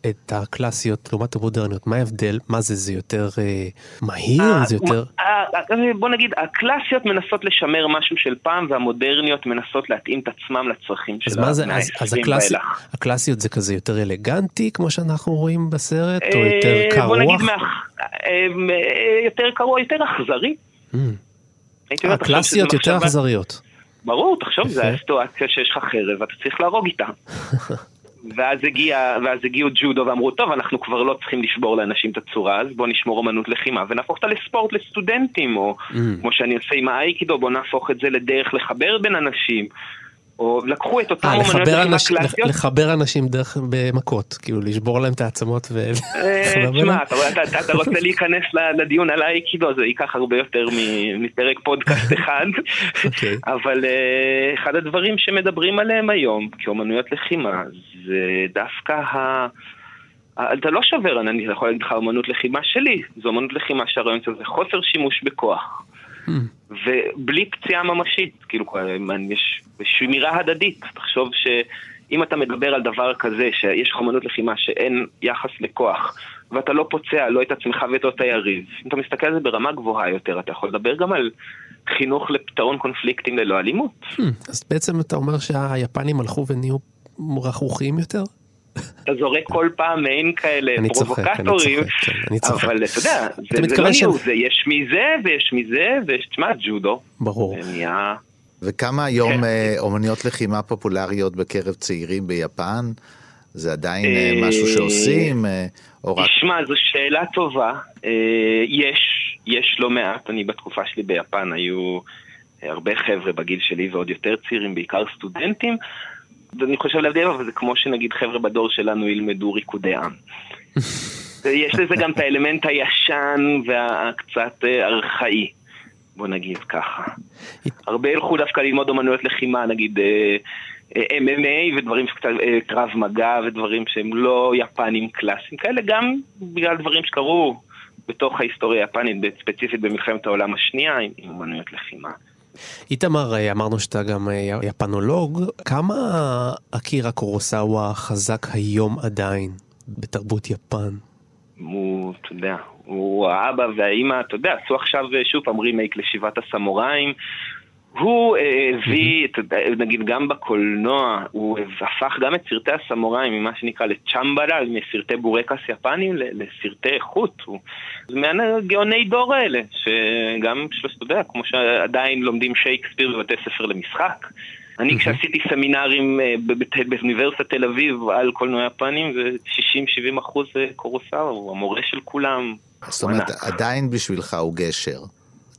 את הקלאסיות לעומת המודרניות? מה ההבדל? מה זה, זה יותר אה, מהיר? אה, זה יותר... בוא נגיד, הקלאסיות מנסות לשמר משהו של פעם, והמודרניות מנסות להתאים את עצמם לצרכים של המאה ה-20 ואילך. הקלאסיות זה כזה יותר אלגנטי, כמו שאנחנו רואים בסרט, או יותר קר רוח? בוא נגיד, יותר קר יותר אכזרי. הקלאסיות יותר אכזריות. ברור, תחשוב, זה הסיטואציה שיש לך חרב ואתה צריך להרוג איתה. ואז, הגיע, ואז הגיעו ג'ודו ואמרו, טוב, אנחנו כבר לא צריכים לשבור לאנשים את הצורה, אז בוא נשמור אמנות לחימה ונהפוך אותה לספורט לסטודנטים, או mm. כמו שאני עושה עם האייקידו, בוא נהפוך את זה לדרך לחבר בין אנשים. או לקחו את אותם אומנויות לחימה קלאסיות. לחבר אנשים דרך במכות, כאילו לשבור להם את העצמות ו... אה, תשמע, אתה רוצה להיכנס לדיון על האייקידו, זה ייקח הרבה יותר מפרק פודקאסט אחד, אוקיי. אבל אה, אחד הדברים שמדברים עליהם היום כאומנויות לחימה, זה דווקא ה... אתה לא שובר, אני יכול להגיד לך אמנות לחימה שלי, זו אמנות לחימה שהרעיון שלו זה חוסר שימוש בכוח. ובלי פציעה ממשית, כאילו, יש שמירה הדדית. תחשוב שאם אתה מדבר על דבר כזה, שיש חומנות לחימה שאין יחס לכוח, ואתה לא פוצע לא את עצמך ואת אותו היריב, אם אתה מסתכל על זה ברמה גבוהה יותר, אתה יכול לדבר גם על חינוך לפתרון קונפליקטים ללא אלימות. אז בעצם אתה אומר שהיפנים הלכו ונהיו רכרוכיים יותר? אתה זורק כל פעם מעין כאלה פרובוקטורים, כן, אבל אתה יודע, זה לא ניו, יש מזה ויש מזה, ויש, תשמע, ג'ודו. ברור. וכמה היום כן. אה, אומניות לחימה פופולריות בקרב צעירים ביפן? זה עדיין אה, משהו שעושים? אה, תשמע, זו שאלה טובה. יש, יש לא מעט. אני בתקופה שלי ביפן היו הרבה חבר'ה בגיל שלי ועוד יותר צעירים, בעיקר סטודנטים. אני חושב להבדיל, אבל זה כמו שנגיד חבר'ה בדור שלנו ילמדו ריקודי עם. יש לזה גם את האלמנט הישן והקצת אה, ארכאי, בוא נגיד ככה. הרבה ילכו דווקא ללמוד אומנויות לחימה, נגיד אה, אה, MMA ודברים שקצת, קרב מגע ודברים שהם לא יפנים קלאסיים כאלה, גם בגלל דברים שקרו בתוך ההיסטוריה היפנית, ספציפית במלחמת העולם השנייה, עם אומנויות לחימה. איתמר, אה, אמרנו שאתה גם אה, יפנולוג, כמה אקירה קורוסאווה חזק היום עדיין בתרבות יפן? הוא, אתה יודע, הוא האבא והאימא, אתה יודע, עשו עכשיו אה, שוב פעם רימייק לשבעת הסמוראים. הוא אה, הביא. נגיד גם בקולנוע, הוא הפך גם את סרטי הסמוראים ממה שנקרא לצ'מבלה, מסרטי בורקס יפנים לסרטי איכות. הוא מהגאוני דור האלה, שגם, אתה יודע, כמו שעדיין לומדים שייקספיר בבתי ספר למשחק. אני. כשעשיתי סמינרים אה, באוניברסיטת תל אביב על קולנוע יפנים, זה 60-70 אחוז קורוסאווה, הוא המורה של כולם. זאת אומרת, עדיין בשבילך הוא גשר.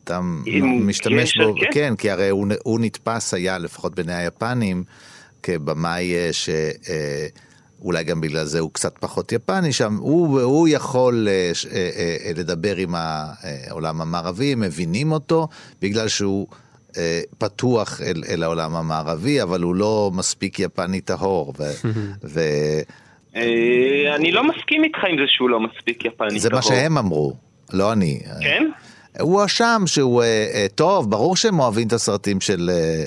אתה משתמש בו, כן. כן, כי הרי הוא, הוא נתפס היה, לפחות בעיני היפנים, כבמאי אה, שאולי אה, גם בגלל זה הוא קצת פחות יפני שם, הוא, הוא יכול אה, לדבר עם העולם המערבי, מבינים אותו, בגלל שהוא פתוח אל, אל העולם המערבי, אבל הוא לא מספיק יפני טהור. ו, ו, אני לא מסכים איתך עם זה שהוא לא מספיק יפני טהור. זה מה שהם אמרו, לא אני. כן? הוא הואשם שהוא אה, אה, טוב, ברור שהם אוהבים את הסרטים של... אה,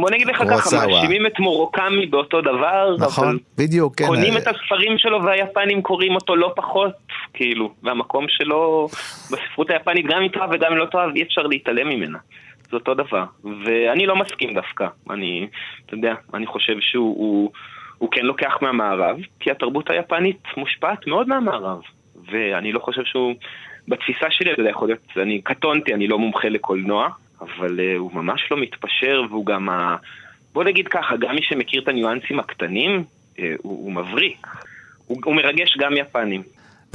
בוא נגיד לך ככה, מאשימים את מורוקמי באותו דבר, נכון, אבל בדיוק, כן. קונים את הספרים שלו והיפנים קוראים אותו לא פחות, כאילו, והמקום שלו בספרות היפנית, גם אם תאהב וגם אם לא תאהב, אי אפשר להתעלם ממנה. זה אותו דבר. ואני לא מסכים דווקא. אני, אתה יודע, אני חושב שהוא הוא, הוא כן לוקח מהמערב, כי התרבות היפנית מושפעת מאוד מהמערב. ואני לא חושב שהוא... בתפיסה שלי, אתה יודע, יכול להיות, אני קטונתי, אני לא מומחה לקולנוע, אבל uh, הוא ממש לא מתפשר, והוא גם ה... בוא נגיד ככה, גם מי שמכיר את הניואנסים הקטנים, uh, הוא, הוא מבריק. הוא, הוא מרגש גם יפנים.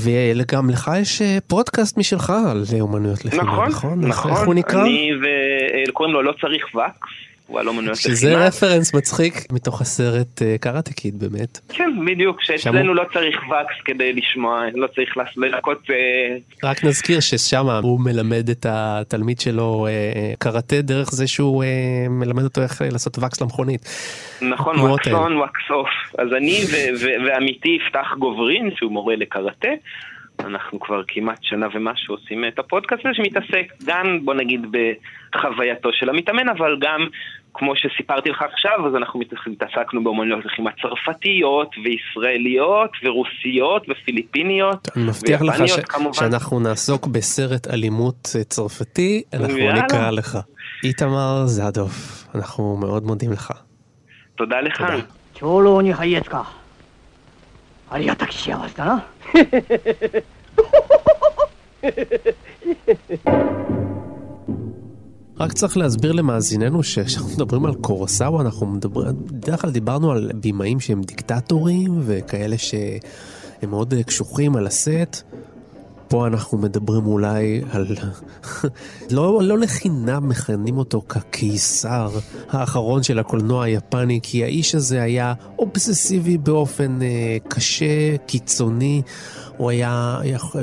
וגם לך יש אה, פודקאסט משלך על אומנויות לחימה, נכון? נכון, נכון. איך הוא נקרא? אני ו... קוראים לו לא צריך וקס. הוא על אומנויות לחימה. שזה רפרנס מצחיק מתוך הסרט אה, קראטה קיד באמת. כן, בדיוק, שאצלנו לא צריך וקס כדי לשמוע, לא צריך לנקות... אה, רק נזכיר ששם הוא מלמד את התלמיד שלו אה, קראטה דרך זה שהוא מלמד אותו איך לעשות וקס למכונית. נכון, wax on, wax off. אז אני ועמיתי יפתח גוברין, שהוא מורה לקראטה. אנחנו כבר כמעט שנה ומשהו עושים את הפודקאסט הזה שמתעסק גם, בוא נגיד, בחווייתו של המתאמן, אבל גם כמו שסיפרתי לך עכשיו, אז אנחנו התעסקנו באומנויות לחימה צרפתיות, וישראליות, ורוסיות, ופיליפיניות, אני מבטיח לך ש... שאנחנו נעסוק בסרט אלימות צרפתי, אנחנו ויאללה. נקרא לך. איתמר זדוב, אנחנו מאוד מודים לך. תודה לך. תודה. ありがたき幸せだな。רק צריך להסביר למאזיננו שכשאנחנו מדברים על קורוסאווה אנחנו מדברים, בדרך כלל דיברנו על בימאים שהם דיקטטורים וכאלה שהם מאוד קשוחים על הסט. פה אנחנו מדברים אולי על... לא, לא לחינם מכנים אותו כקיסר האחרון של הקולנוע היפני, כי האיש הזה היה אובססיבי באופן אה, קשה, קיצוני. הוא היה,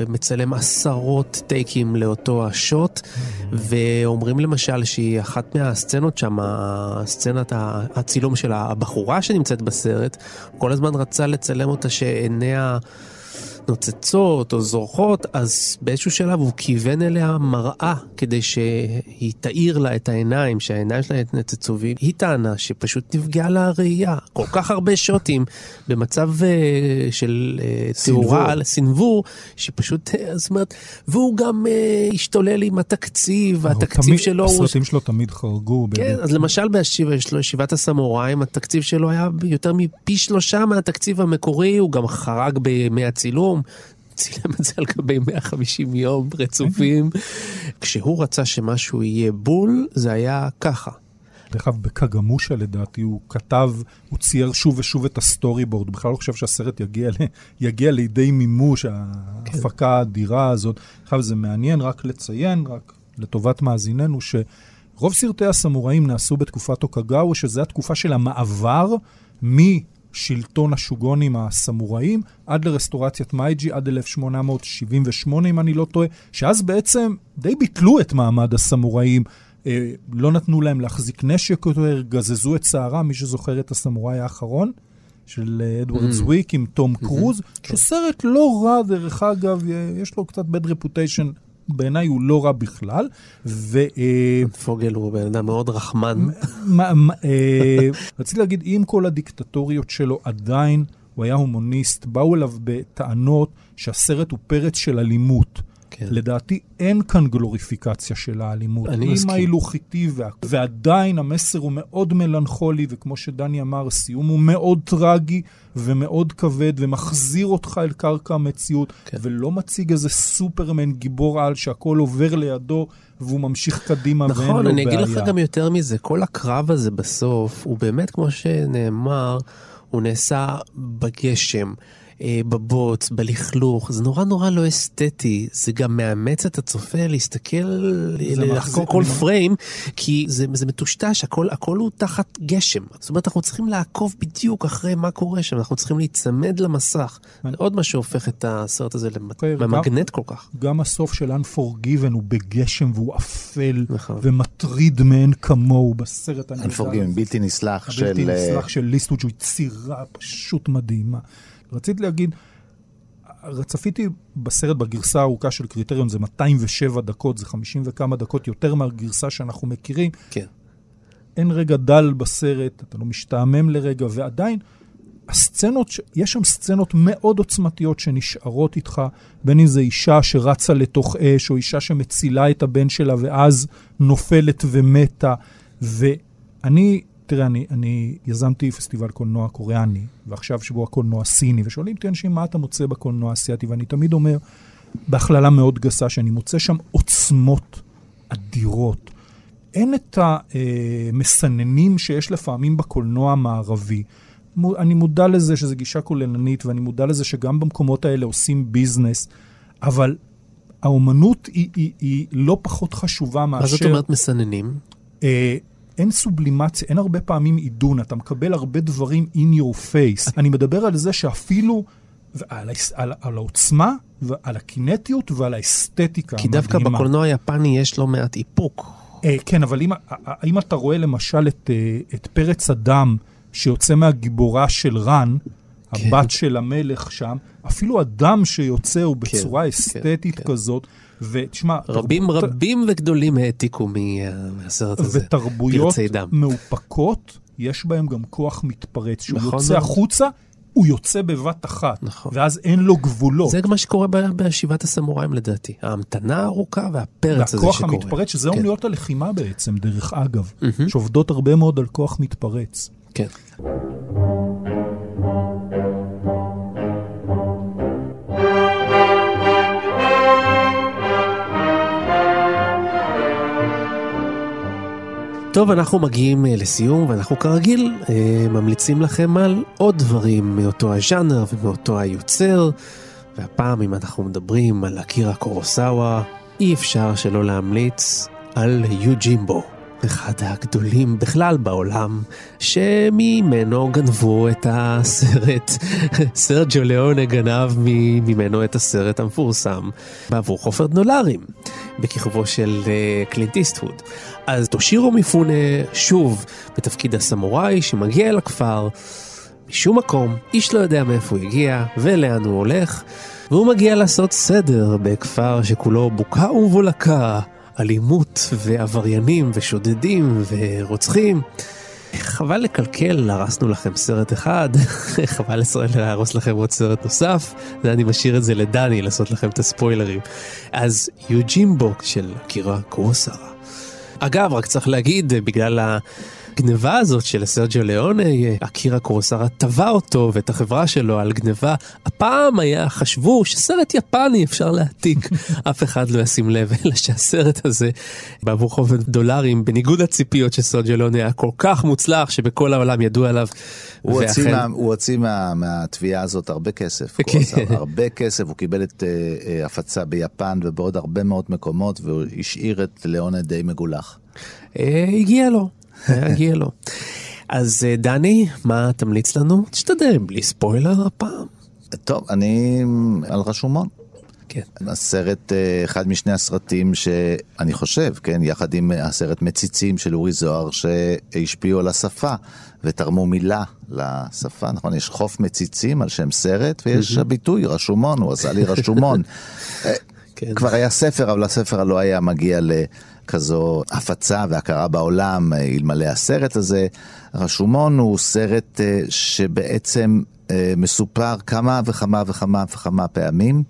מצלם עשרות טייקים לאותו השוט, ואומרים למשל שהיא אחת מהסצנות שם, הסצנת הצילום של הבחורה שנמצאת בסרט, כל הזמן רצה לצלם אותה שעיניה... נוצצות או זורחות, אז באיזשהו שלב הוא כיוון אליה מראה כדי שהיא תאיר לה את העיניים, שהעיניים שלה יתנצצו, והיא טענה שפשוט נפגעה לה הראייה. כל כך הרבה שוטים במצב uh, של uh, תאורה על סנוור, שפשוט, uh, זאת אומרת, והוא גם uh, השתולל עם התקציב, והתקציב תמיד, שלו... הסרטים הוא... שלו תמיד חרגו. כן, באמת. אז למשל בשבעת הסמוראים, התקציב שלו היה יותר מפי שלושה מהתקציב המקורי, הוא גם חרג בימי הצילום. יום, צילם את זה על גבי 150 יום רצופים. כשהוא רצה שמשהו יהיה בול, זה היה ככה. דרך אגב, בקגמושה לדעתי, הוא כתב, הוא צייר שוב ושוב את ה storyboard, בכלל לא חושב שהסרט יגיע, יגיע לידי מימוש, ההפקה האדירה הזאת. דרך אגב, זה מעניין רק לציין, רק לטובת מאזיננו, שרוב סרטי הסמוראים נעשו בתקופת טוקוגאווה, שזו התקופה של המעבר מ... שלטון השוגונים הסמוראים, עד לרסטורציית מייג'י, עד 1878, אם אני לא טועה, שאז בעצם די ביטלו את מעמד הסמוראים. אה, לא נתנו להם להחזיק נשק יותר, גזזו את שערם, מי שזוכר את הסמוראי האחרון, של אה, אדוארד mm. זוויק עם תום mm-hmm. קרוז, mm-hmm. שסרט לא רע, דרך אגב, יש לו קצת bad reputation בעיניי הוא לא רע בכלל. ו... אה, פוגל הוא בן אדם מאוד רחמן. אה, רציתי להגיד, עם כל הדיקטטוריות שלו, עדיין הוא היה הומוניסט, באו אליו בטענות שהסרט הוא פרץ של אלימות. כן. לדעתי אין כאן גלוריפיקציה של האלימות. אני מסכים. עם ההילוכיתי, וה... ועדיין המסר הוא מאוד מלנכולי, וכמו שדני אמר, הסיום הוא מאוד טרגי ומאוד כבד, ומחזיר אותך אל קרקע המציאות, כן. ולא מציג איזה סופרמן גיבור על שהכל עובר לידו. והוא ממשיך קדימה נכון, ואין לו בעיה. נכון, אני אגיד לך גם יותר מזה, כל הקרב הזה בסוף, הוא באמת, כמו שנאמר, הוא נעשה בגשם. אה, בבוץ, בלכלוך, זה נורא נורא לא אסתטי, זה גם מאמץ את הצופה להסתכל, לחקור כל פריים, כי זה, זה מטושטש, הכל, הכל הוא תחת גשם. זאת אומרת, אנחנו צריכים לעקוב בדיוק אחרי מה קורה שם, אנחנו צריכים להיצמד למסך. זה עוד מה שהופך את הסרט הזה למגנט כל כך. גם הסוף של Unforgiven הוא בגשם והוא אפל נכון. ומטריד מאין כמוהו בסרט הנהדר. Unforgiven, בלתי נסלח של... בלתי נסלח של ליסטווד, שהוא יצירה פשוט מדהימה. רציתי להגיד, צפיתי בסרט בגרסה הארוכה של קריטריון, זה 207 דקות, זה 50 וכמה דקות יותר מהגרסה שאנחנו מכירים. כן. אין רגע דל בסרט, אתה לא משתעמם לרגע, ועדיין, הסצנות, יש שם סצנות מאוד עוצמתיות שנשארות איתך, בין אם זו אישה שרצה לתוך אש, או אישה שמצילה את הבן שלה ואז נופלת ומתה. ואני תראה, אני, אני יזמתי פסטיבל קולנוע קוריאני, ועכשיו שבוע קולנוע סיני, ושואלים אותי אנשים מה אתה מוצא בקולנוע האסייתי, ואני תמיד אומר, בהכללה מאוד גסה, שאני מוצא שם עוצמות אדירות. אין את המסננים שיש לפעמים בקולנוע המערבי. אני מודע לזה שזו גישה כוללנית, ואני מודע לזה שגם במקומות האלה עושים ביזנס, אבל האומנות היא, היא, היא לא פחות חשובה מאשר... מה זאת אומרת מסננים? אה, אין סובלימציה, אין הרבה פעמים עידון, אתה מקבל הרבה דברים in your face. אני מדבר על זה שאפילו, על, על, על העוצמה, ועל הקינטיות ועל האסתטיקה כי דווקא בקולנוע היפני יש לא מעט איפוק. אה, כן, אבל אם, אם אתה רואה למשל את, אה, את פרץ הדם שיוצא מהגיבורה של רן, כן. הבת של המלך שם, אפילו הדם שיוצא הוא כן, בצורה כן, אסתטית כן, כזאת. כן. ותשמע... רבים תרבות... רבים וגדולים העתיקו מהסרט הזה. ותרבויות מאופקות, יש בהם גם כוח מתפרץ. שהוא נכון יוצא נכון. החוצה, הוא יוצא בבת אחת, נכון. ואז אין לו גבולות. זה מה שקורה בשבעת הסמוראים לדעתי. ההמתנה הארוכה והפרץ הזה שקורה. והכוח המתפרץ, שזה כן. אומנויות הלחימה בעצם, דרך אגב, mm-hmm. שעובדות הרבה מאוד על כוח מתפרץ. כן. טוב, אנחנו מגיעים אה, לסיום, ואנחנו כרגיל אה, ממליצים לכם על עוד דברים מאותו הז'אנר ומאותו היוצר. והפעם, אם אנחנו מדברים על אקירה קורוסאווה, אי אפשר שלא להמליץ על יוג'ימבו. אחד הגדולים בכלל בעולם, שממנו גנבו את הסרט, סרג'ו ליאונה גנב ממנו את הסרט המפורסם בעבור חופר דולרים, בכיכובו של uh, קלינט איסטווד. אז טושירו מפונה שוב בתפקיד הסמוראי שמגיע אל הכפר, משום מקום, איש לא יודע מאיפה הוא הגיע ולאן הוא הולך, והוא מגיע לעשות סדר בכפר שכולו בוקה ומבולקה. אלימות ועבריינים ושודדים ורוצחים. חבל לקלקל, הרסנו לכם סרט אחד, חבל להרוס לכם עוד סרט נוסף, ואני משאיר את זה לדני לעשות לכם את הספוילרים. אז יוג'ימבו של קירה קורוסרה. אגב, רק צריך להגיד, בגלל ה... הגניבה הזאת של סרג'ו ליאונה, אקירה קורוסרה תבע אותו ואת החברה שלו על גניבה. הפעם היה, חשבו שסרט יפני אפשר להעתיק. אף אחד לא ישים לב, אלא שהסרט הזה, בעבור חובד דולרים, בניגוד לציפיות של סרג'ו ליאונה, היה כל כך מוצלח שבכל העולם ידעו עליו. הוא הוציא, הוציא מה, מהתביעה הזאת הרבה כסף, כן. הרבה כסף, הוא קיבל את uh, uh, הפצה ביפן ובעוד הרבה מאוד מקומות, והוא השאיר את ליאונה די מגולח. Uh, הגיע לו. הגיע לו. אז אה, דני, מה תמליץ לנו? תשתדל, בלי ספוילר הפעם. טוב, אני על רשומון. כן. הסרט, אה, אחד משני הסרטים שאני חושב, כן, יחד עם הסרט מציצים של אורי זוהר, שהשפיעו על השפה ותרמו מילה לשפה, נכון? יש חוף מציצים על שם סרט, ויש הביטוי רשומון, הוא עשה לי רשומון. אה, כן. כבר היה ספר, אבל הספר לא היה מגיע ל... כזו הפצה והכרה בעולם אה, אלמלא הסרט הזה. רשומון הוא סרט אה, שבעצם אה, מסופר כמה וכמה וכמה וכמה פעמים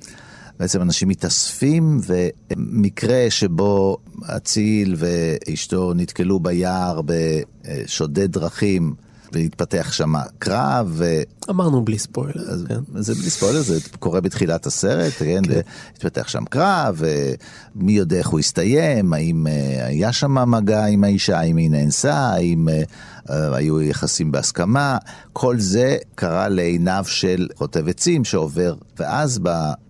בעצם אנשים מתאספים, ומקרה שבו אציל ואשתו נתקלו ביער בשודד דרכים. והתפתח שם קרב. ו... אמרנו בלי ספוילר. אז, כן. זה בלי ספוילר, זה קורה בתחילת הסרט, כן? כן. התפתח שם קרב, ומי יודע איך הוא הסתיים, האם אה, היה שם מגע עם האישה, האם היא נאנסה, האם אה, היו יחסים בהסכמה, כל זה קרה לעיניו של חוטב עצים שעובר, ואז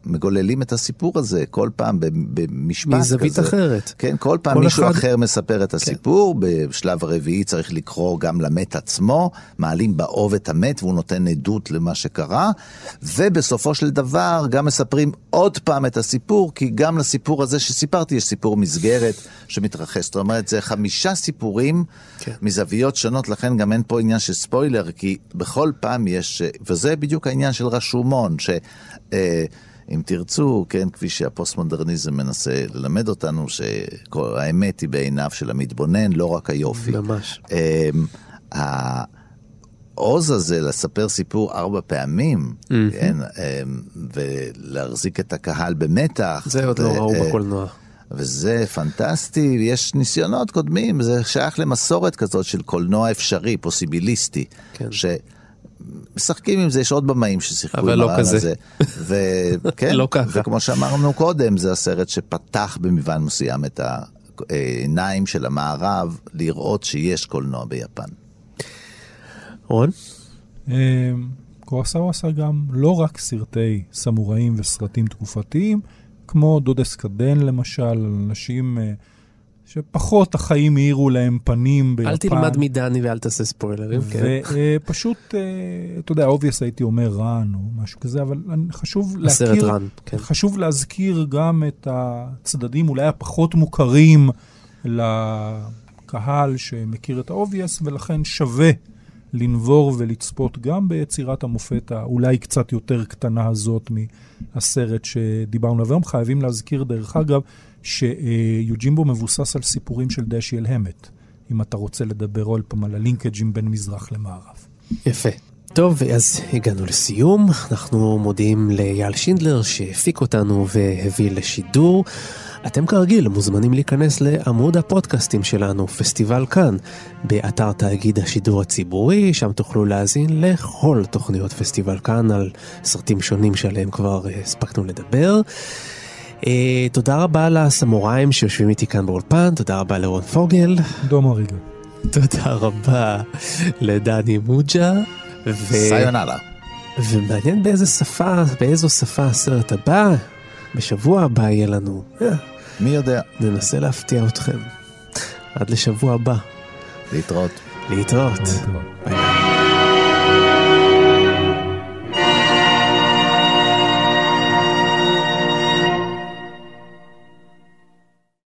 מגוללים את הסיפור הזה כל פעם במשפט כזה. מזווית אחרת. כן, כל פעם כל מישהו אחד... אחר מספר את. הסיפור, כן. בשלב הרביעי צריך לקרוא גם למת עצמו, מעלים באוב את המת והוא נותן עדות למה שקרה, ובסופו של דבר גם מספרים עוד פעם את הסיפור, כי גם לסיפור הזה שסיפרתי יש סיפור מסגרת שמתרחש. זאת אומרת, זה חמישה סיפורים כן. מזוויות שונות, לכן גם אין פה עניין של ספוילר, כי בכל פעם יש, וזה בדיוק העניין של רשומון, ש... אה, אם תרצו, כן, כפי שהפוסט-מודרניזם מנסה ללמד אותנו, שהאמת היא בעיניו של המתבונן, לא רק היופי. ממש. Um, העוז הזה לספר סיפור ארבע פעמים, mm-hmm. כן, um, ולהחזיק את הקהל במתח. זה עוד לא ראו אה, בקולנוע. וזה פנטסטי, יש ניסיונות קודמים, זה שייך למסורת כזאת של קולנוע אפשרי, פוסיביליסטי. כן. ש... משחקים עם זה, יש עוד במאים ששיחקו עם לא הרעיון הזה. וכן, לא ככה. וכמו שאמרנו קודם, זה הסרט שפתח במובן מסוים את העיניים של המערב לראות שיש קולנוע ביפן. רון? אמ, קורוסאווה עשה גם לא רק סרטי סמוראים וסרטים תקופתיים, כמו דודסקאדן למשל, אנשים... אה, שפחות החיים האירו להם פנים ביפן. אל תלמד מדני ואל תעשה ספוילרים, כן. ופשוט, אה, אתה יודע, obvious הייתי אומר רן או משהו כזה, אבל חשוב להכיר, הסרט רן, כן. חשוב להזכיר גם את הצדדים אולי הפחות מוכרים לקהל שמכיר את ה obvious, ולכן שווה לנבור ולצפות גם ביצירת המופת האולי קצת יותר קטנה הזאת מהסרט שדיברנו עליו היום. חייבים להזכיר, דרך אגב, שיוג'ימבו מבוסס על סיפורים של דשיאל המט, אם אתה רוצה לדבר עוד פעם על ה linkage'ים בין מזרח למערב. יפה. טוב, אז הגענו לסיום. אנחנו מודיעים לאייל שינדלר שהפיק אותנו והביא לשידור. אתם כרגיל מוזמנים להיכנס לעמוד הפודקאסטים שלנו, פסטיבל כאן, באתר תאגיד השידור הציבורי, שם תוכלו להאזין לכל תוכניות פסטיבל כאן על סרטים שונים שעליהם כבר הספקנו לדבר. Uh, תודה רבה לסמוראים שיושבים איתי כאן באולפן, תודה רבה לרון פוגל. דומו ריגה. תודה רבה לדני מוג'ה. ו... סיונלה. ומעניין באיזה שפה, באיזו שפה הסרט הבא, בשבוע הבא יהיה לנו. מי יודע. ננסה להפתיע אתכם. עד לשבוע הבא. להתראות. להתראות. ביי.